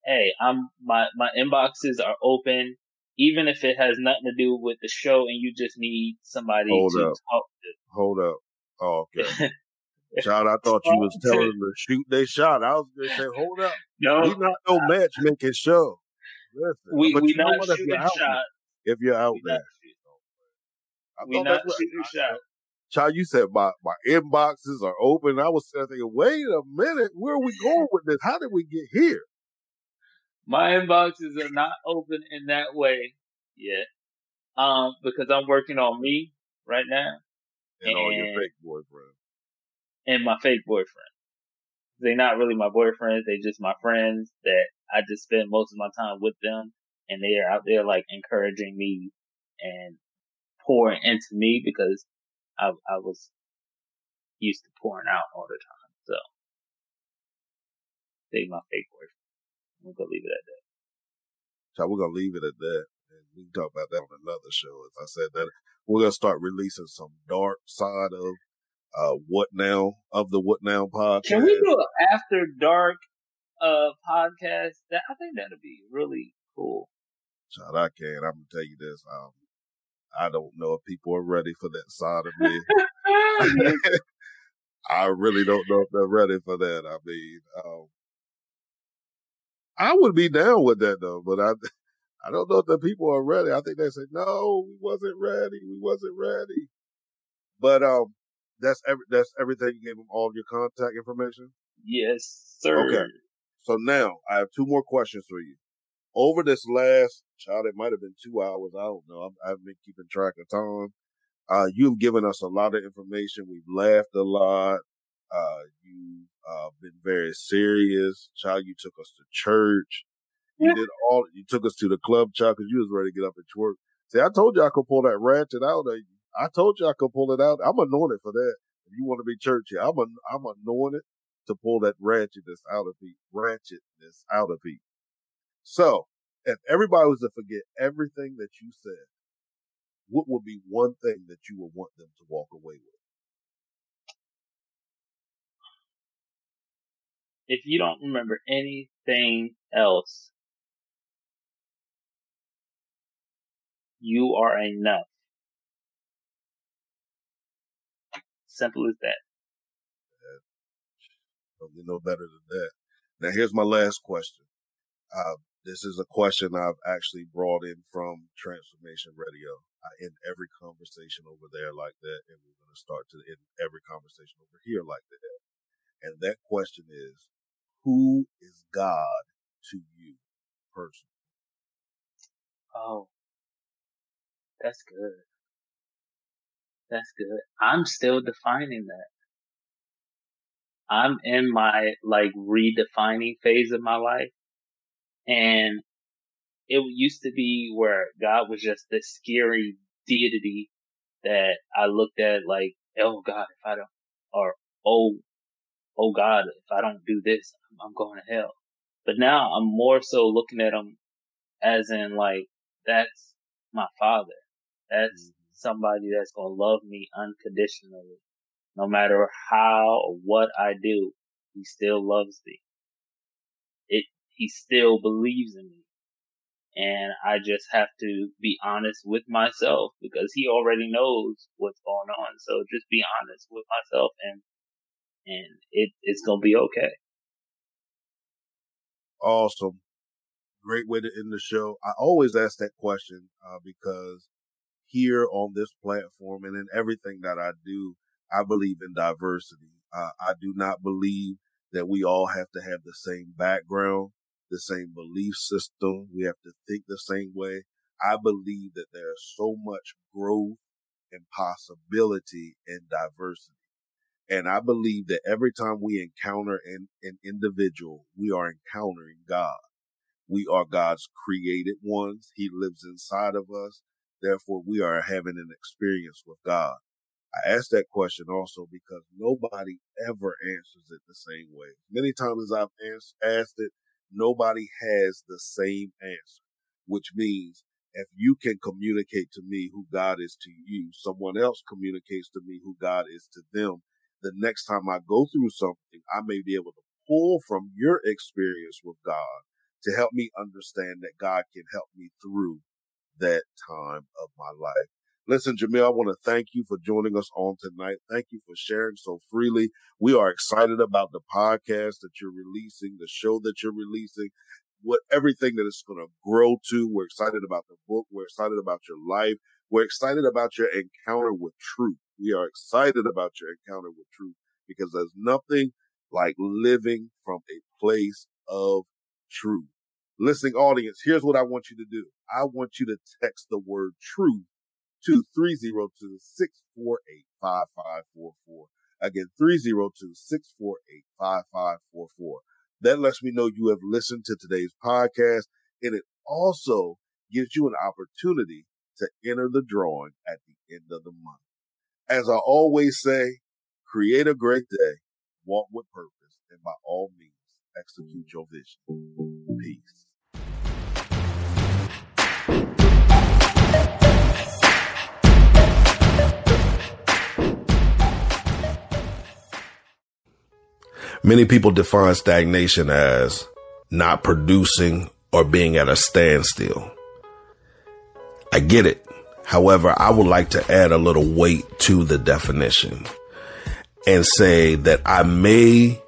Speaker 3: hey, I'm my my inboxes are open, even if it has nothing to do with the show, and you just need somebody
Speaker 2: Hold
Speaker 3: to
Speaker 2: up.
Speaker 3: talk to.
Speaker 2: Hold up. Oh, okay. Child, I thought you was telling them to shoot they shot. I was gonna say, hold up.
Speaker 3: No,
Speaker 2: We not no matchmaking show. Listen,
Speaker 3: we
Speaker 2: but
Speaker 3: we
Speaker 2: you know
Speaker 3: not
Speaker 2: what? If
Speaker 3: shooting
Speaker 2: you're out there,
Speaker 3: shots.
Speaker 2: if you're out
Speaker 3: We
Speaker 2: there. I
Speaker 3: We not
Speaker 2: that's what-
Speaker 3: shooting shots.
Speaker 2: Child, you said my, my inboxes are open. I was thinking, wait a minute, where are we going with this? How did we get here?
Speaker 3: My inboxes are not open in that way yet. Um, because I'm working on me right now
Speaker 2: And all your fake boyfriends.
Speaker 3: and my fake boyfriend. They're not really my boyfriends. They're just my friends that I just spend most of my time with them and they are out there like encouraging me and pouring into me because I, I was used to pouring out all the time. So they my fake boyfriend. I'm gonna leave it at that.
Speaker 2: Child, we're gonna leave it at that. And we can talk about that on another show. As I said that we're gonna start releasing some dark side of uh what now of the what now podcast.
Speaker 3: Can we do an after dark uh podcast? That I think that'd be really cool.
Speaker 2: Child, I can. I'm gonna tell you this. Um I don't know if people are ready for that side of me. I really don't know if they're ready for that. I mean, um, I would be down with that though, but I, I don't know if the people are ready. I think they say, no, we wasn't ready. We wasn't ready. But, um, that's every, that's everything. You gave them all of your contact information.
Speaker 3: yes, sir.
Speaker 2: Okay. So now I have two more questions for you. Over this last, child, it might have been two hours. I don't know. I'm, I've been keeping track of time. Uh, you've given us a lot of information. We've laughed a lot. Uh, you've, uh, been very serious. Child, you took us to church. You
Speaker 3: Yeah.
Speaker 2: did all, you took us to the club, child, cause you was ready to get up and twerk. See, I told you I could pull that ratchet out of you. I told you I could pull it out. I'm anointed for that. If you want to be churchy, I'm, an, I'm anointed to pull that ratchetness out of people, ratchetness out of people. So, if everybody was to forget everything that you said, what would be one thing that you would want them to walk away with?
Speaker 3: If you don't remember anything else, you are enough. Simple as that.
Speaker 2: Don't get no better than that. Now, here's my last question. Uh, this is a question I've actually brought in from Transformation Radio. I end every conversation over there like that, and we're going to start to end every conversation over here like that. And that question is, who is God to you personally?
Speaker 3: Oh, that's good. That's good. I'm still defining that. I'm in my like redefining phase of my life. And it used to be where God was just this scary deity that I looked at like, oh God, if I don't, or oh, oh God, if I don't do this, I'm going to hell. But now I'm more so looking at him as in like, that's my father. That's mm-hmm. somebody that's going to love me unconditionally. No matter how or what I do, he still loves me. It, he still believes in me. And I just have to be honest with myself because he already knows what's going on. So just be honest with myself and, and it, it's to be okay.
Speaker 2: Awesome. Great way to end the show. I always ask that question uh, because here on this platform and in everything that I do, I believe in diversity. Uh, I do not believe that we all have to have the same background, the same belief system. We have to think the same way. I believe that there's so much growth and possibility in diversity. And I believe that every time we encounter an, an individual, we are encountering God. We are God's created ones. He lives inside of us. Therefore, we are having an experience with God. I ask that question also because nobody ever answers it the same way. Many times as I've asked it, nobody has the same answer, which means if you can communicate to me who God is to you, someone else communicates to me who God is to them. The next time I go through something, I may be able to pull from your experience with God to help me understand that God can help me through that time of my life. Listen, Jamil, I want to thank you for joining us on tonight. Thank you for sharing so freely. We are excited about the podcast that you're releasing, the show that you're releasing, what everything that it's going to grow to. We're excited about the book. We're excited about your life. We're excited about your encounter with truth. We are excited about your encounter with truth because there's nothing like living from a place of truth. Listening audience, here's what I want you to do. I want you to text the word truth to 302-648-5544. Again, 302-648-5544. That lets me know you have listened to today's podcast and it also gives you an opportunity to enter the drawing at the end of the month. As I always say, create a great day, walk with purpose, and by all means, execute your vision. Peace. Many people define stagnation as not producing or being at a standstill. I get it. However, I would like to add a little weight to the definition and say that I may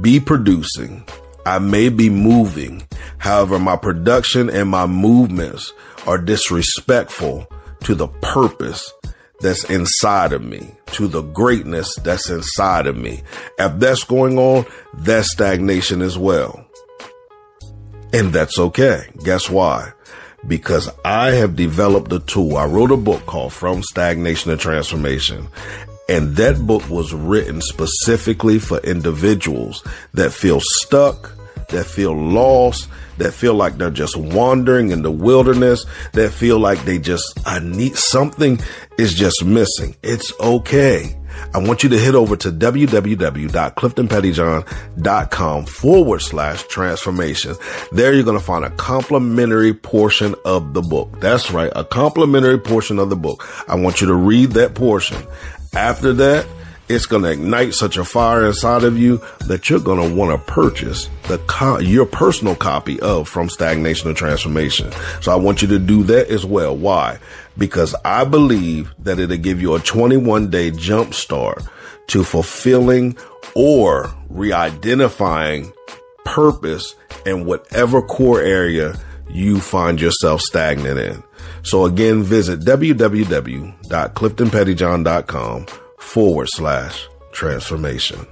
Speaker 2: be producing, I may be moving. However, my production and my movements are disrespectful to the purpose that's inside of me, to the greatness that's inside of me. If that's going on, that's stagnation as well. And that's okay. Guess why? Because I have developed a tool. I wrote a book called From Stagnation to Transformation. And that book was written specifically for individuals that feel stuck, that feel lost, that feel like they're just wandering in the wilderness, that feel like they just, I need something is just missing. It's okay. I want you to head over to www.cliftonpettyjohn.com forward slash transformation. There you're going to find a complimentary portion of the book. That's right. A complimentary portion of the book. I want you to read that portion. After that, it's going to ignite such a fire inside of you that you're going to want to purchase the co- your personal copy of From Stagnation to Transformation. So I want you to do that as well. Why? Because I believe that it'll give you a 21 day jump start to fulfilling or re-identifying purpose in whatever core area you find yourself stagnant in. So again, visit www.cliftonpettyjohn.com forward slash transformation.